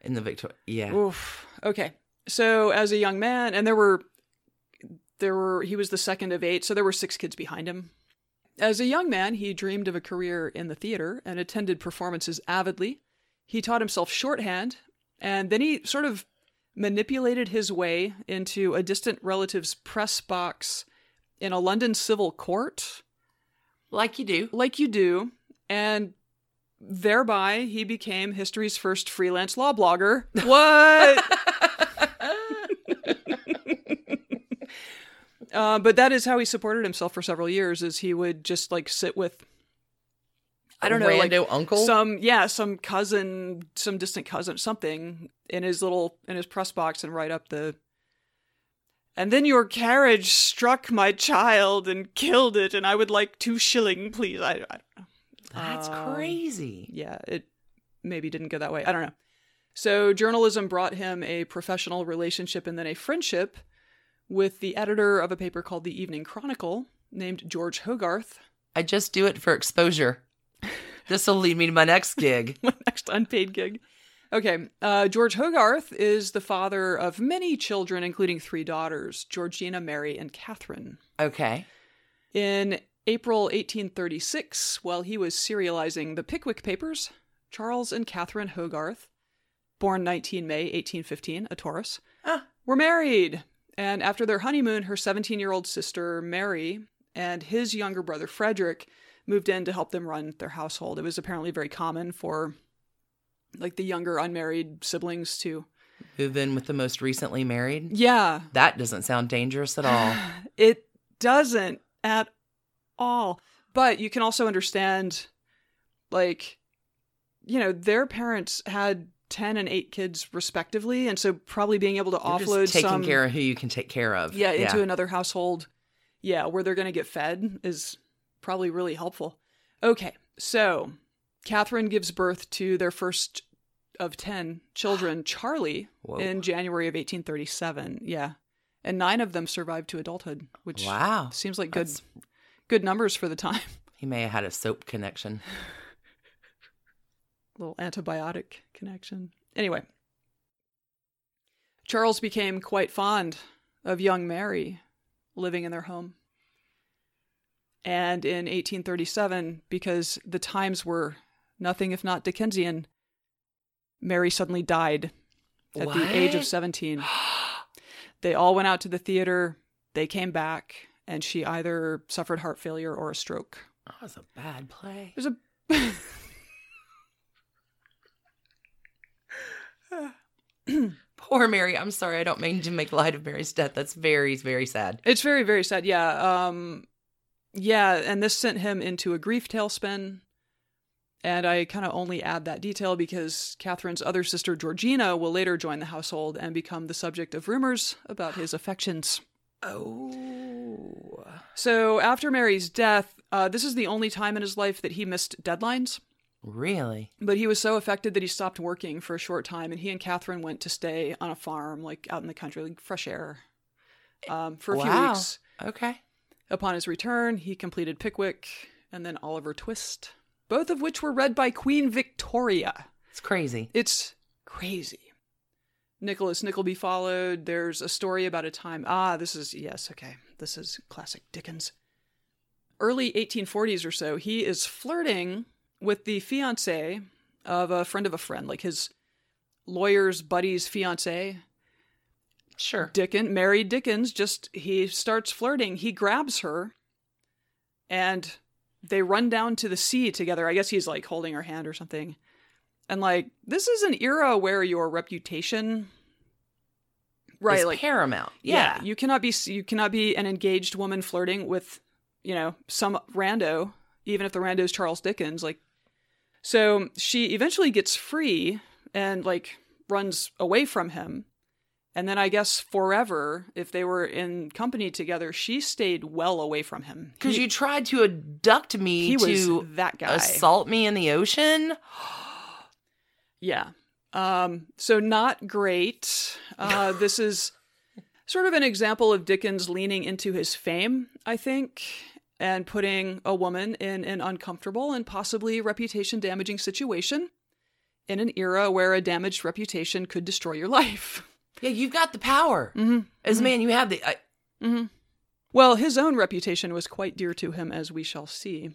in the Victoria. Yeah. Oof. Okay. So as a young man, and there were there were he was the second of eight, so there were six kids behind him. As a young man, he dreamed of a career in the theater and attended performances avidly. He taught himself shorthand, and then he sort of manipulated his way into a distant relative's press box in a London civil court Like you do. like you do, and thereby he became history's first freelance law blogger. What? uh, but that is how he supported himself for several years. Is he would just like sit with, I don't know, like uncle. some yeah, some cousin, some distant cousin, something in his little in his press box and write up the. And then your carriage struck my child and killed it, and I would like two shilling, please. I, I don't know. That's Um, crazy. Yeah, it maybe didn't go that way. I don't know. So journalism brought him a professional relationship and then a friendship with the editor of a paper called the Evening Chronicle named George Hogarth. I just do it for exposure. this will lead me to my next gig. my next unpaid gig. Okay, uh, George Hogarth is the father of many children, including three daughters Georgina, Mary, and Catherine. Okay. In April 1836, while he was serializing the Pickwick Papers, Charles and Catherine Hogarth, born 19 May 1815, a Taurus, Ah. were married. And after their honeymoon, her 17 year old sister Mary and his younger brother Frederick moved in to help them run their household. It was apparently very common for like the younger unmarried siblings to Move in with the most recently married. yeah That doesn't sound dangerous at all. It doesn't at all. But you can also understand, like, you know, their parents had 10 and 8 kids respectively. And so probably being able to You're offload just taking some. care of who you can take care of. yeah, into another household. Yeah, where they're going to get fed is probably really helpful. Okay, so Catherine gives birth to their first of 10 children, Charlie, Whoa. in January of 1837. Yeah. And nine of them survived to adulthood, which Wow. seems like good That's- good numbers for the time. He may have had a soap connection. little antibiotic connection. Anyway, Charles became quite fond of young Mary living in their home. And in 1837, because the times were nothing if not Dickensian, Mary suddenly died at the age of 17. They all went out to the theater, they came back, and she either suffered heart failure or a stroke. Oh, that was a bad play. There's a Poor Mary. I'm sorry. I don't mean to make light of Mary's death. That's very, very sad. It's very, very sad. Yeah. Um, yeah. And this sent him into a grief tailspin. And I kind of only add that detail because Catherine's other sister, Georgina, will later join the household and become the subject of rumors about his affections. Oh. So after Mary's death, uh, this is the only time in his life that he missed deadlines. Really? But he was so affected that he stopped working for a short time, and he and Catherine went to stay on a farm, like out in the country, like fresh air, um, for a few weeks. Okay. Upon his return, he completed Pickwick and then Oliver Twist, both of which were read by Queen Victoria. It's crazy. It's crazy. Nicholas Nickleby followed. There's a story about a time. Ah, this is, yes, okay. This is classic Dickens. Early 1840s or so, he is flirting with the fiance of a friend of a friend, like his lawyer's buddy's fiance. Sure. Dickens, Mary Dickens, just he starts flirting. He grabs her, and they run down to the sea together. I guess he's like holding her hand or something. And like this is an era where your reputation, right? Is like paramount. yeah. Yeah. you cannot be you cannot be an engaged woman flirting with, you know, some rando, even if the rando is Charles Dickens. Like, so she eventually gets free and like runs away from him. And then I guess forever, if they were in company together, she stayed well away from him. Because you tried to abduct me he was to that guy. assault me in the ocean. Yeah. Um, so not great. Uh, this is sort of an example of Dickens leaning into his fame, I think, and putting a woman in an uncomfortable and possibly reputation damaging situation in an era where a damaged reputation could destroy your life. Yeah, you've got the power. Mm-hmm. As a man, you have the. I, Mm-hmm. Well, his own reputation was quite dear to him, as we shall see.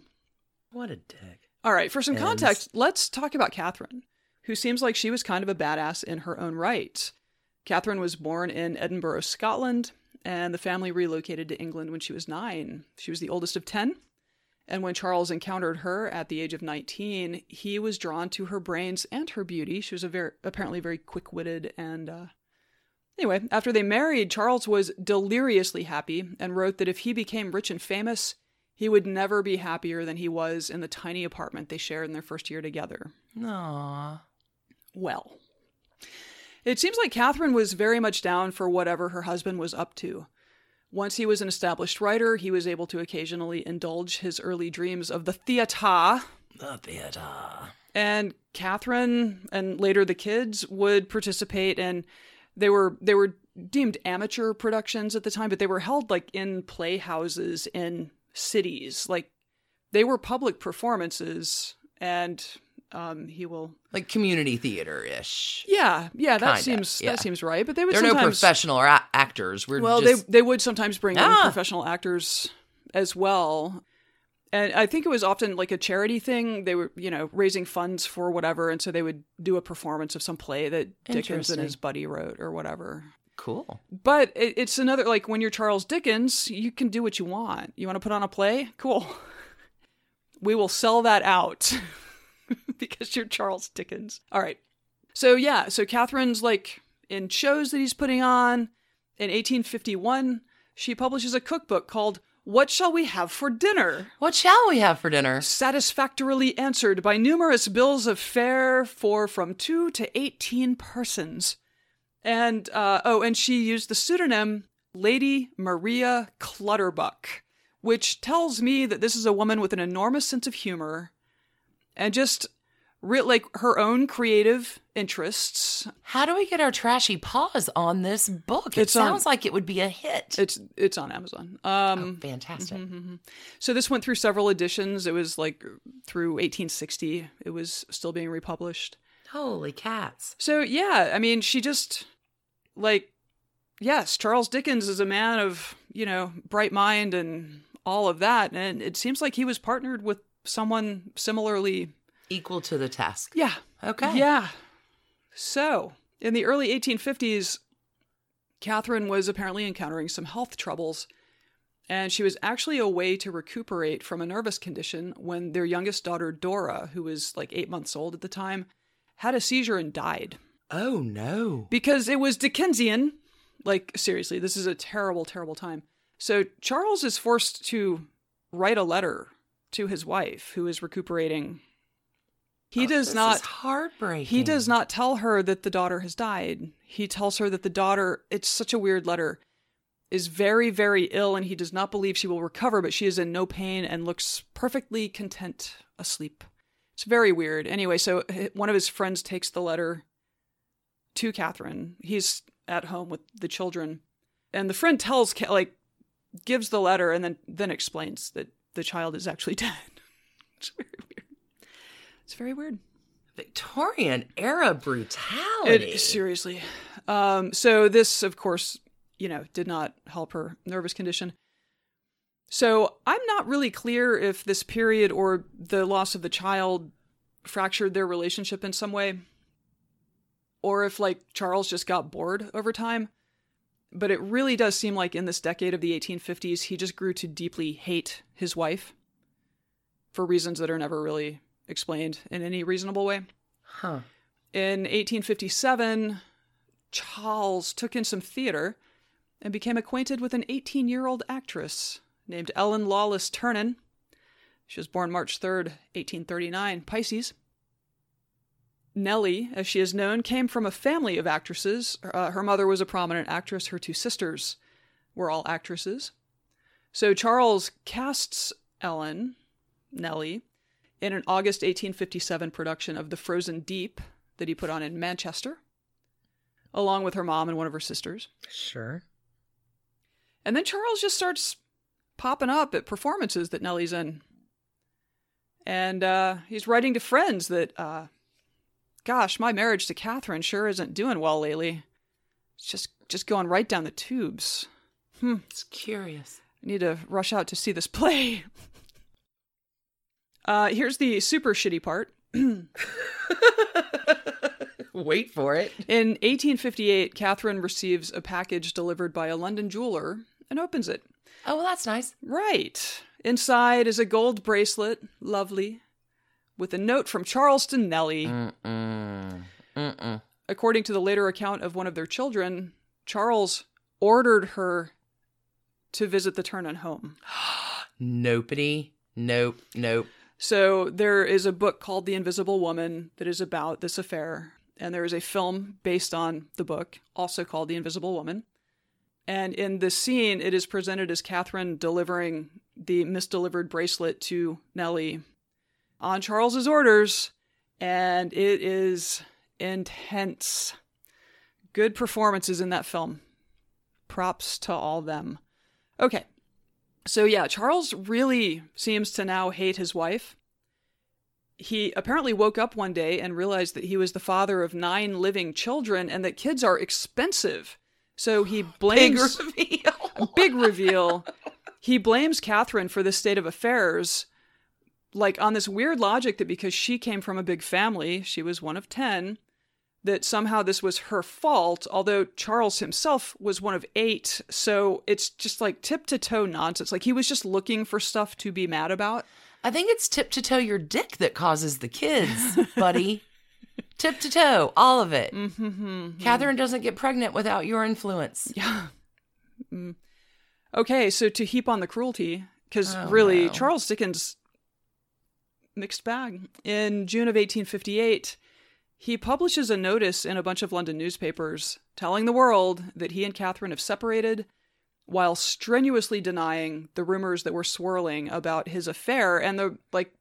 what a dick. All right, for some And- context, let's talk about Catherine, who seems like she was kind of a badass in her own right. Catherine was born in Edinburgh, Scotland, and the family relocated to England when she was nine. She was the oldest of 10. And when Charles encountered her at the age of 19, he was drawn to her brains and her beauty. She was a very, apparently very quick witted. And uh, anyway, after they married, Charles was deliriously happy and wrote that if he became rich and famous, he would never be happier than he was in the tiny apartment they shared in their first year together. Aww. Well, it seems like Catherine was very much down for whatever her husband was up to. Once he was an established writer, he was able to occasionally indulge his early dreams of the theatre. The theater. And Catherine and later the kids would participate in they were they were deemed amateur productions at the time, but they were held like in playhouses in cities. Like they were public performances and um he will Like community theater ish. yeah, yeah, that Kinda, seems yeah. that seems right. But they would There are no professional or a- actors. We're well, just, they they would sometimes bring in Ah. professional actors as well. And I think it was often like a charity thing. They were, you know, raising funds for whatever, and so they would do a performance of some play that Dickens and his buddy wrote or whatever. cool. But it, it's another like when you're Charles Dickens, you can do what you want. You want to put on a play? Cool. We will sell that out because you're Charles Dickens. All right. So yeah, so Catherine's like in shows that he's putting on. In 1851, she publishes a cookbook called What Shall We Have for Dinner? What shall we have for dinner? Satisfactorily answered by numerous bills of fare for from two to 18 persons. And, uh, oh, and she used the pseudonym Lady Maria Clutterbuck, which tells me that this is a woman with an enormous sense of humor and just re- like her own creative interests. How do we get our trashy paws on this book? It It's on- sounds like it would be a hit. It's it's on Amazon. Um, oh, fantastic. so this went through several editions. It was like through 1860. It was still being republished. Holy cats. So yeah, I mean, she just like yes, Charles Dickens is a man of you know bright mind and all of that, and it seems like he was partnered with someone similarly. Equal to the task. Yeah, Okay. yeah. So in the early 1850s, Catherine was apparently encountering some health troubles. And she was actually away to recuperate from a nervous condition when their youngest daughter, Dora, who was like eight months old at the time, had a seizure and died Oh, no. because it was Dickensian. Like, seriously, this is a terrible, terrible time. So, Charles is forced to write a letter to his wife who is recuperating. He oh, does Oh, This not. heartbreaking. He does not tell her that the daughter has died. He tells her that the daughter, it's such a weird letter, is very, very ill and he does not believe she will recover, but she is in no pain and looks perfectly content asleep. It's very weird. Anyway, so one of his friends takes the letter to Catherine. He's at home with the children. And the friend tells, like, gives the letter and then, then explains that the child is actually dead. It's very weird. It's very weird. Victorian era brutality. It, seriously. Um, so this, of course, you know, did not help her nervous condition. So I'm not really clear if this period or the loss of the child fractured their relationship in some way, or if like Charles just got bored over time. But it really does seem like in this decade of the 1850s, he just grew to deeply hate his wife for reasons that are never really explained in any reasonable way. Huh. In 1857, Charles took in some theater and became acquainted with an 18 year old actress named Ellen Lawless Ternan. She was born March 3rd, 1839, Pisces. Nellie, as she is known, came from a family of actresses. Uh, her mother was a prominent actress, her two sisters were all actresses. So Charles casts Ellen, Nellie, in an August 1857 production of The Frozen Deep that he put on in Manchester, along with her mom and one of her sisters. Sure. And then Charles just starts popping up at performances that Nellie's in. And uh, he's writing to friends that, uh, gosh, my marriage to Catherine sure isn't doing well lately. It's just just going right down the tubes. Hmm. It's curious. I need to rush out to see this play. uh, here's the super shitty part. Wait for it. In 1858, Catherine receives a package delivered by a London jeweler and opens it. Oh, well, that's nice. Right. Inside is a gold bracelet, lovely, with a note from Charles to Nellie. Mm-mm. Mm-mm. According to the later account of one of their children, Charles ordered her to visit the Ternan home. Nopity. Nope. Nope. So there is a book called The Invisible Woman that is about this affair, and there is a film based on the book, also called The Invisible Woman. And in this scene, it is presented as Catherine delivering the misdelivered bracelet to Nellie on Charles's orders, and it is intense. Good performances in that film. Props to all them. Okay. So yeah, Charles really seems to now hate his wife. He apparently woke up one day and realized that he was the father of nine living children and that kids are expensive. So he blames Big reveal. big reveal. He blames Catherine for this state of affairs, like on this weird logic that because she came from a big family, she was one of 10, that somehow this was her fault, although Charles himself was one of eight. So it's just like tip to toe nonsense. Like he was just looking for stuff to be mad about. I think it's tip to toe your dick that causes the kids, buddy. tip to toe, all of it. Mm-hmm. Catherine doesn't get pregnant without your influence. Yeah. Mm. Okay, so to heap on the cruelty, because Oh, really, no. Charles Dickens, mixed bag. In June of 1858, he publishes a notice in a bunch of London newspapers telling the world that he and Catherine have separated while strenuously denying the rumors that were swirling about his affair and the like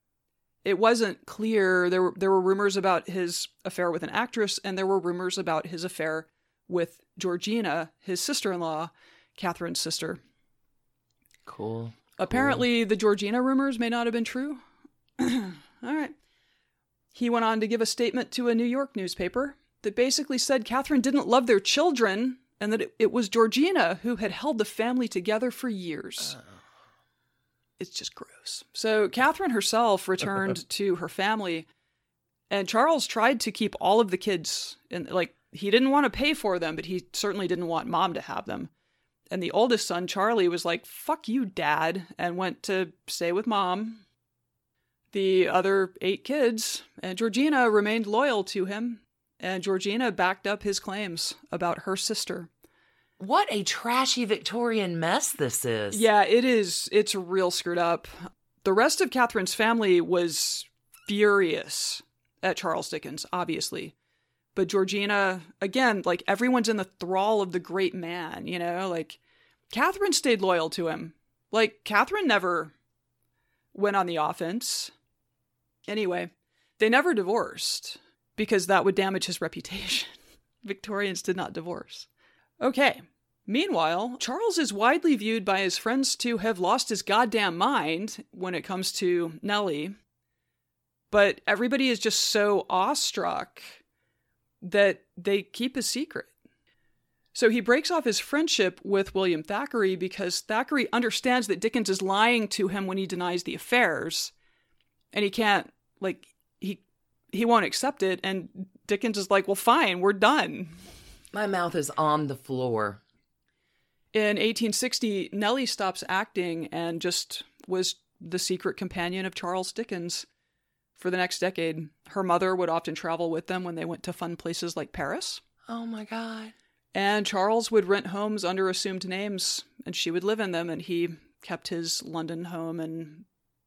it wasn't clear there were there were rumors about his affair with an actress and there were rumors about his affair with Georgina, his sister-in-law, Catherine's sister. Cool. Apparently, the Georgina rumors may not have been true. All right. He went on to give a statement to a New York newspaper that basically said Catherine didn't love their children and that it, it was Georgina who had held the family together for years. Oh. It's just gross. So, Catherine herself returned to her family, and Charles tried to keep all of the kids. And, like, he didn't want to pay for them, but he certainly didn't want mom to have them. And the oldest son, Charlie, was like, fuck you, dad, and went to stay with mom. The other eight kids and Georgina remained loyal to him, and Georgina backed up his claims about her sister. What a trashy Victorian mess this is. Yeah, it is. It's real screwed up. The rest of Catherine's family was furious at Charles Dickens, obviously. But Georgina, again, like everyone's in the thrall of the great man, you know? Like, Catherine stayed loyal to him. Like, Catherine never went on the offense. Anyway, they never divorced because that would damage his reputation. Victorians did not divorce. Okay. Meanwhile, Charles is widely viewed by his friends to have lost his goddamn mind when it comes to Nellie. But everybody is just so awestruck that they keep his secret. So he breaks off his friendship with William Thackeray because Thackeray understands that Dickens is lying to him when he denies the affairs. And he can't like he he won't accept it and Dickens is like, "Well, fine, we're done." My mouth is on the floor. In 1860, Nellie stops acting and just was the secret companion of Charles Dickens for the next decade. Her mother would often travel with them when they went to fun places like Paris. Oh my God. And Charles would rent homes under assumed names, and she would live in them, and he kept his London home, and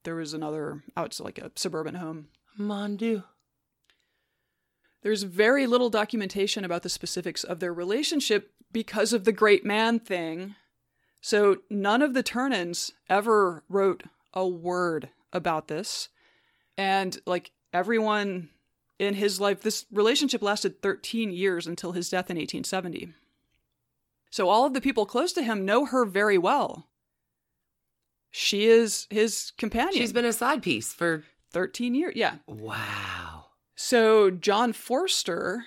there was another out like a suburban home. Mon Dieu. There's very little documentation about the specifics of their relationship because of the great man thing. So none of the Ternans ever wrote a word about this. And like everyone in his life. This relationship lasted 13 years until his death in 1870. So all of the people close to him know her very well. She is his companion. She's been a side piece for 13 years. Yeah. wow. So John Forster,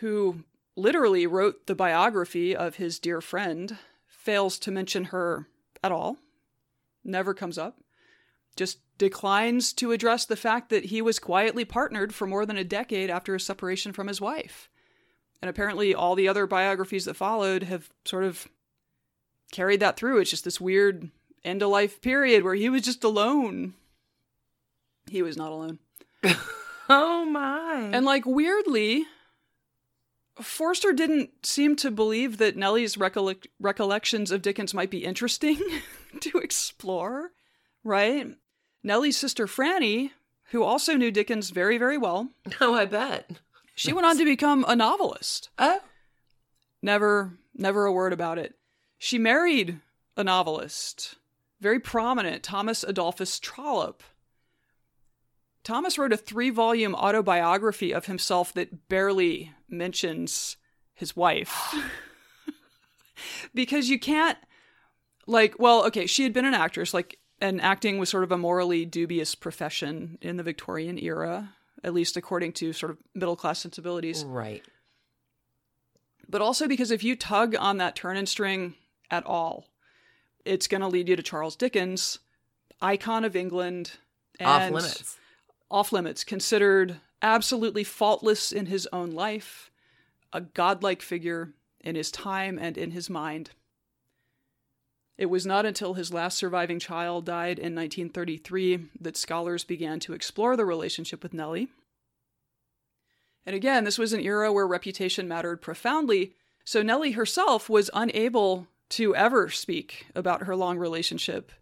who literally wrote the biography of his dear friend, fails to mention her at all. Never comes up. Just declines to address the fact that he was quietly partnered for more than a decade after his separation from his wife. And apparently, all the other biographies that followed have sort of carried that through. It's just this weird end of life period where he was just alone. He was not alone. Oh my. And like weirdly, Forster didn't seem to believe that Nellie's recollect- recollections of Dickens might be interesting to explore, right? Nellie's sister Franny, who also knew Dickens very, very well, oh, I bet. she went on to become a novelist. Oh. Never, never a word about it. She married a novelist, very prominent, Thomas Adolphus Trollope. Thomas wrote a three volume autobiography of himself that barely mentions his wife. because you can't, like, well, okay, she had been an actress, like, and acting was sort of a morally dubious profession in the Victorian era, at least according to sort of middle class sensibilities Right. but also because if you tug on that Ternan string at all, it's going to lead you to Charles Dickens, icon of England, Off and limits. off limits, considered absolutely faultless in his own life, a godlike figure in his time and in his mind. It was not until his last surviving child died in 1933 that scholars began to explore the relationship with Nellie. And again, this was an era where reputation mattered profoundly, so Nellie herself was unable to ever speak about her long relationship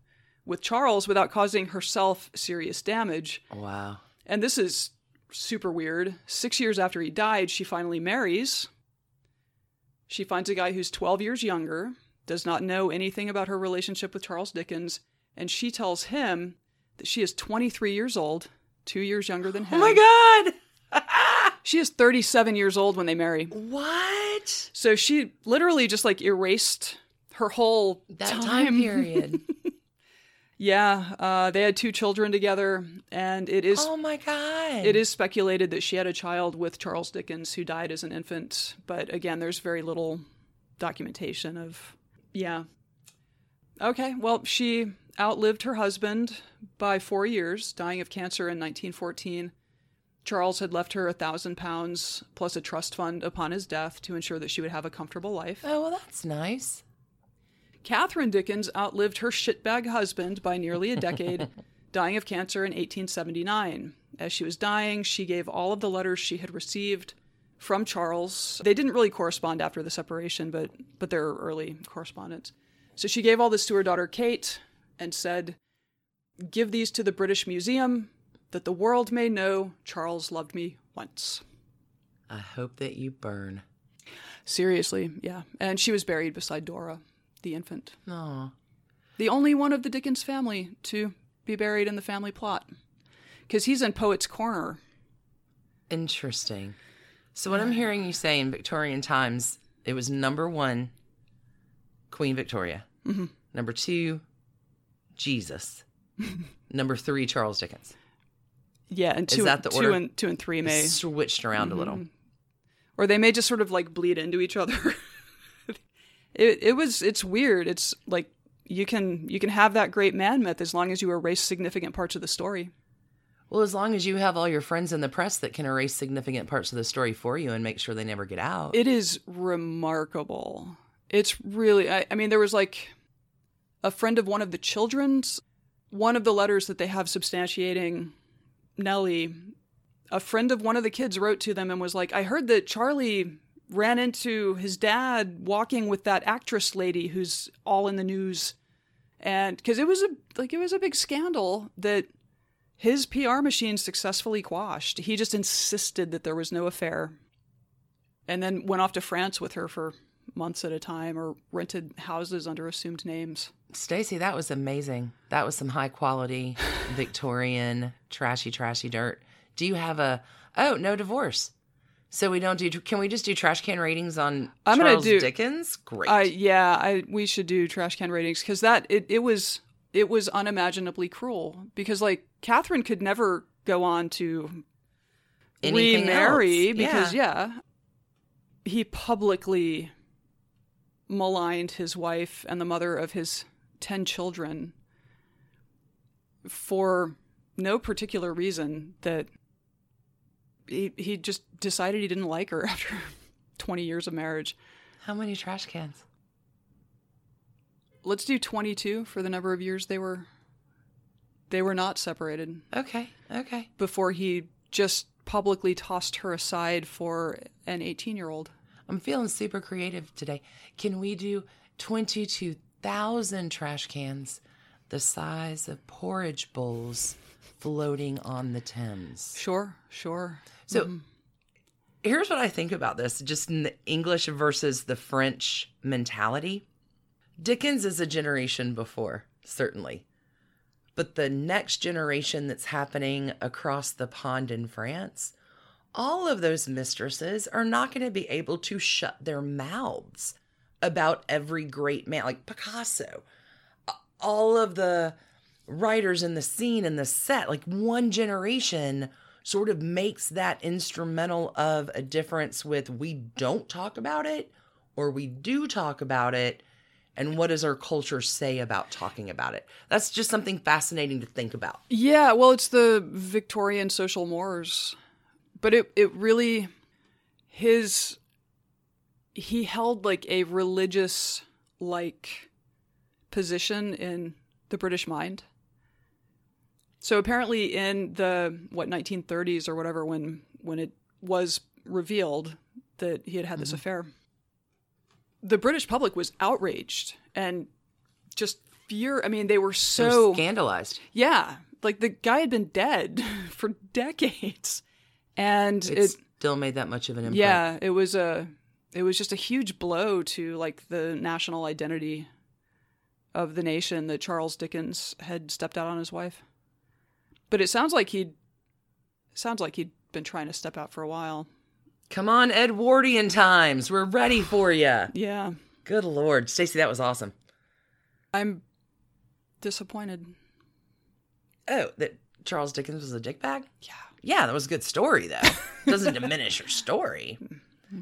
with Charles without causing herself serious damage. Wow. And this is super weird. Six years after he died, she finally marries. She finds a guy who's 12 years younger, does not know anything about her relationship with Charles Dickens, and she tells him that she is 23 years old, two years younger than oh him. Oh my god. She is 37 years old when they marry. What? So she literally just like erased her whole That time period. Yeah, uh, they had two children together, and it is oh my god. It is speculated that she had a child with Charles Dickens who died as an infant, but again, there's very little documentation of. Yeah. Okay, well, she outlived her husband by four years, dying of cancer in 1914. Charles had left her a thousand pounds plus a trust fund upon his death to ensure that she would have a comfortable life. Oh, well, that's nice. Catherine Dickens outlived her shitbag husband by nearly a decade, dying of cancer in 1879. As she was dying, she gave all of the letters she had received from Charles. They didn't really correspond after the separation, but but they're early correspondence. So she gave all this to her daughter Kate and said, "Give these to the British Museum that the world may know Charles loved me once." I hope that you burn. Seriously, yeah. And she was buried beside Dora, the infant. Oh. the only one of the Dickens family to be buried in the family plot. Because he's in Poet's Corner. Interesting. So what I'm hearing you say in Victorian times, it was number one, Queen Victoria. Mm-hmm. Number two, Jesus. number three, Charles Dickens. Yeah, and two, that the two order? and two and three may, Switched around a Mm-hmm. little. or they may just sort of like bleed into each other. it it was it's weird. It's like you can you can have that great man myth as long as you erase significant parts of the story. Well, as long as you have all your friends in the press that can erase significant parts of the story for you and make sure they never get out. It is remarkable. It's really, I, I mean, there was like a friend of one of the children's, one of the letters that they have substantiating Nellie, a friend of one of the kids wrote to them and was like, I heard that Charlie ran into his dad walking with that actress lady who's all in the news. And because it was a, like, it was a big scandal that his PR machine successfully quashed. He just insisted that there was no affair and then went off to France with her for months at a time or rented houses under assumed names. Stacie, that was amazing. That was some high quality Victorian trashy, trashy dirt. Do you have a Oh, no divorce. So we don't do. Can we just do trash can ratings on I'm gonna Charles do- Dickens? Great. I yeah, I we should do trash can ratings because that it, it was it was unimaginably cruel because like Catherine could never go on to Anything remarry else? because yeah. he publicly maligned his wife and the mother of his 10 children for no particular reason that he he just decided he didn't like her after 20 years of marriage. How many trash cans? Let's do 22 for the number of years they were they were not separated Okay. Okay. before he just publicly tossed her aside for an 18-year-old. I'm feeling super creative today. Can we do 22,000 trash cans the size of porridge bowls floating on the Thames? Sure, sure. So mm-hmm. here's what I think about this just in the English versus the French mentality. Dickens is a generation before, certainly. But the next generation that's happening across the pond in France, all of those mistresses are not going to be able to shut their mouths about every great man, like Picasso. All of the writers in the scene and the set, like one generation sort of makes that instrumental of a difference with we don't talk about it or we do talk about it and what does our culture say about talking about it that's just something fascinating to think about Yeah, well, it's the Victorian social mores, but it it really his he held like a religious like position in the British mind. So apparently, in the what 1930s or whatever, when when it was revealed that he had had this mm-hmm. affair, the British public was outraged and just fear. I mean, they were so scandalized yeah, like the guy had been dead for decades, and it it still made that much of an impact yeah, it was a it was just a huge blow to like the national identity of the nation that Charles Dickens had stepped out on his wife. But it sounds like he'd sounds like he'd been trying to step out for a while. come on edwardian times we're ready for you Yeah, good lord stacie that was awesome I'm disappointed. oh that charles dickens was a dickbag Yeah. Yeah, that was a good story, though. Doesn't diminish your story.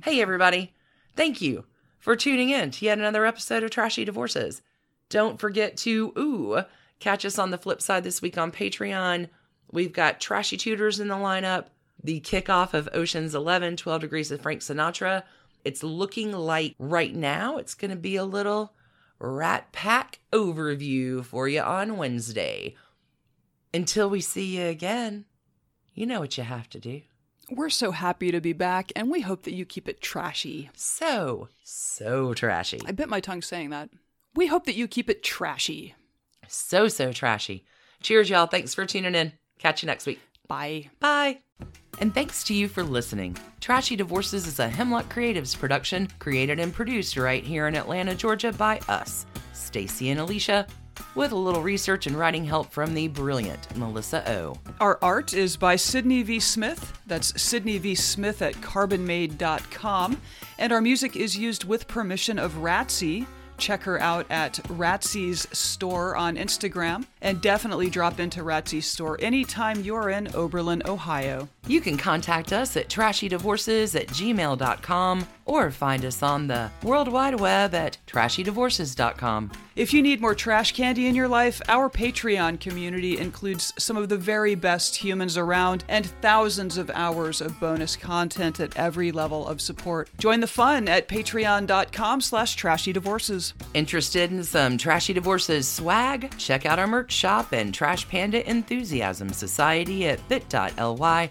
Hey, everybody. Thank you for tuning in to yet another episode of Trashy Divorces. Don't forget to, ooh, catch us on the flip side this week on Patreon. We've got Trashy Tutors in the lineup, the kickoff of Ocean's 11, 12 Degrees of Frank Sinatra. It's looking like right now it's going to be a little Rat Pack overview for you on Wednesday. Until we see you again, you know what you have to do. We're so happy to be back, and we hope that you keep it trashy. So, so trashy. I bit my tongue saying that. We hope that you keep it trashy. So, so trashy. Cheers, y'all. Thanks for tuning in. Catch you next week. Bye. Bye. And thanks to you for listening. Trashy Divorces is a Hemlock Creatives production, created and produced right here in Atlanta, Georgia by us, Stacie and Alicia, with a little research and writing help from the brilliant Melissa O. Our art is by Sydney V. Smith. That's Sydney V. Smith at carbonmade.com. And our music is used with permission of Ratsy. Check her out at Ratsy's store on Instagram. And definitely drop into Ratsy's store anytime you're in Oberlin, Ohio. You can contact us at trashydivorces at gmail.com or find us on the World Wide Web at trashydivorces.com. If you need more trash candy in your life, our Patreon community includes some of the very best humans around and thousands of hours of bonus content at every level of support. Join the fun at patreon.com slash trashydivorces. Interested in some Trashy Divorces swag? Check out our merch shop and Trash Panda Enthusiasm Society at bit.ly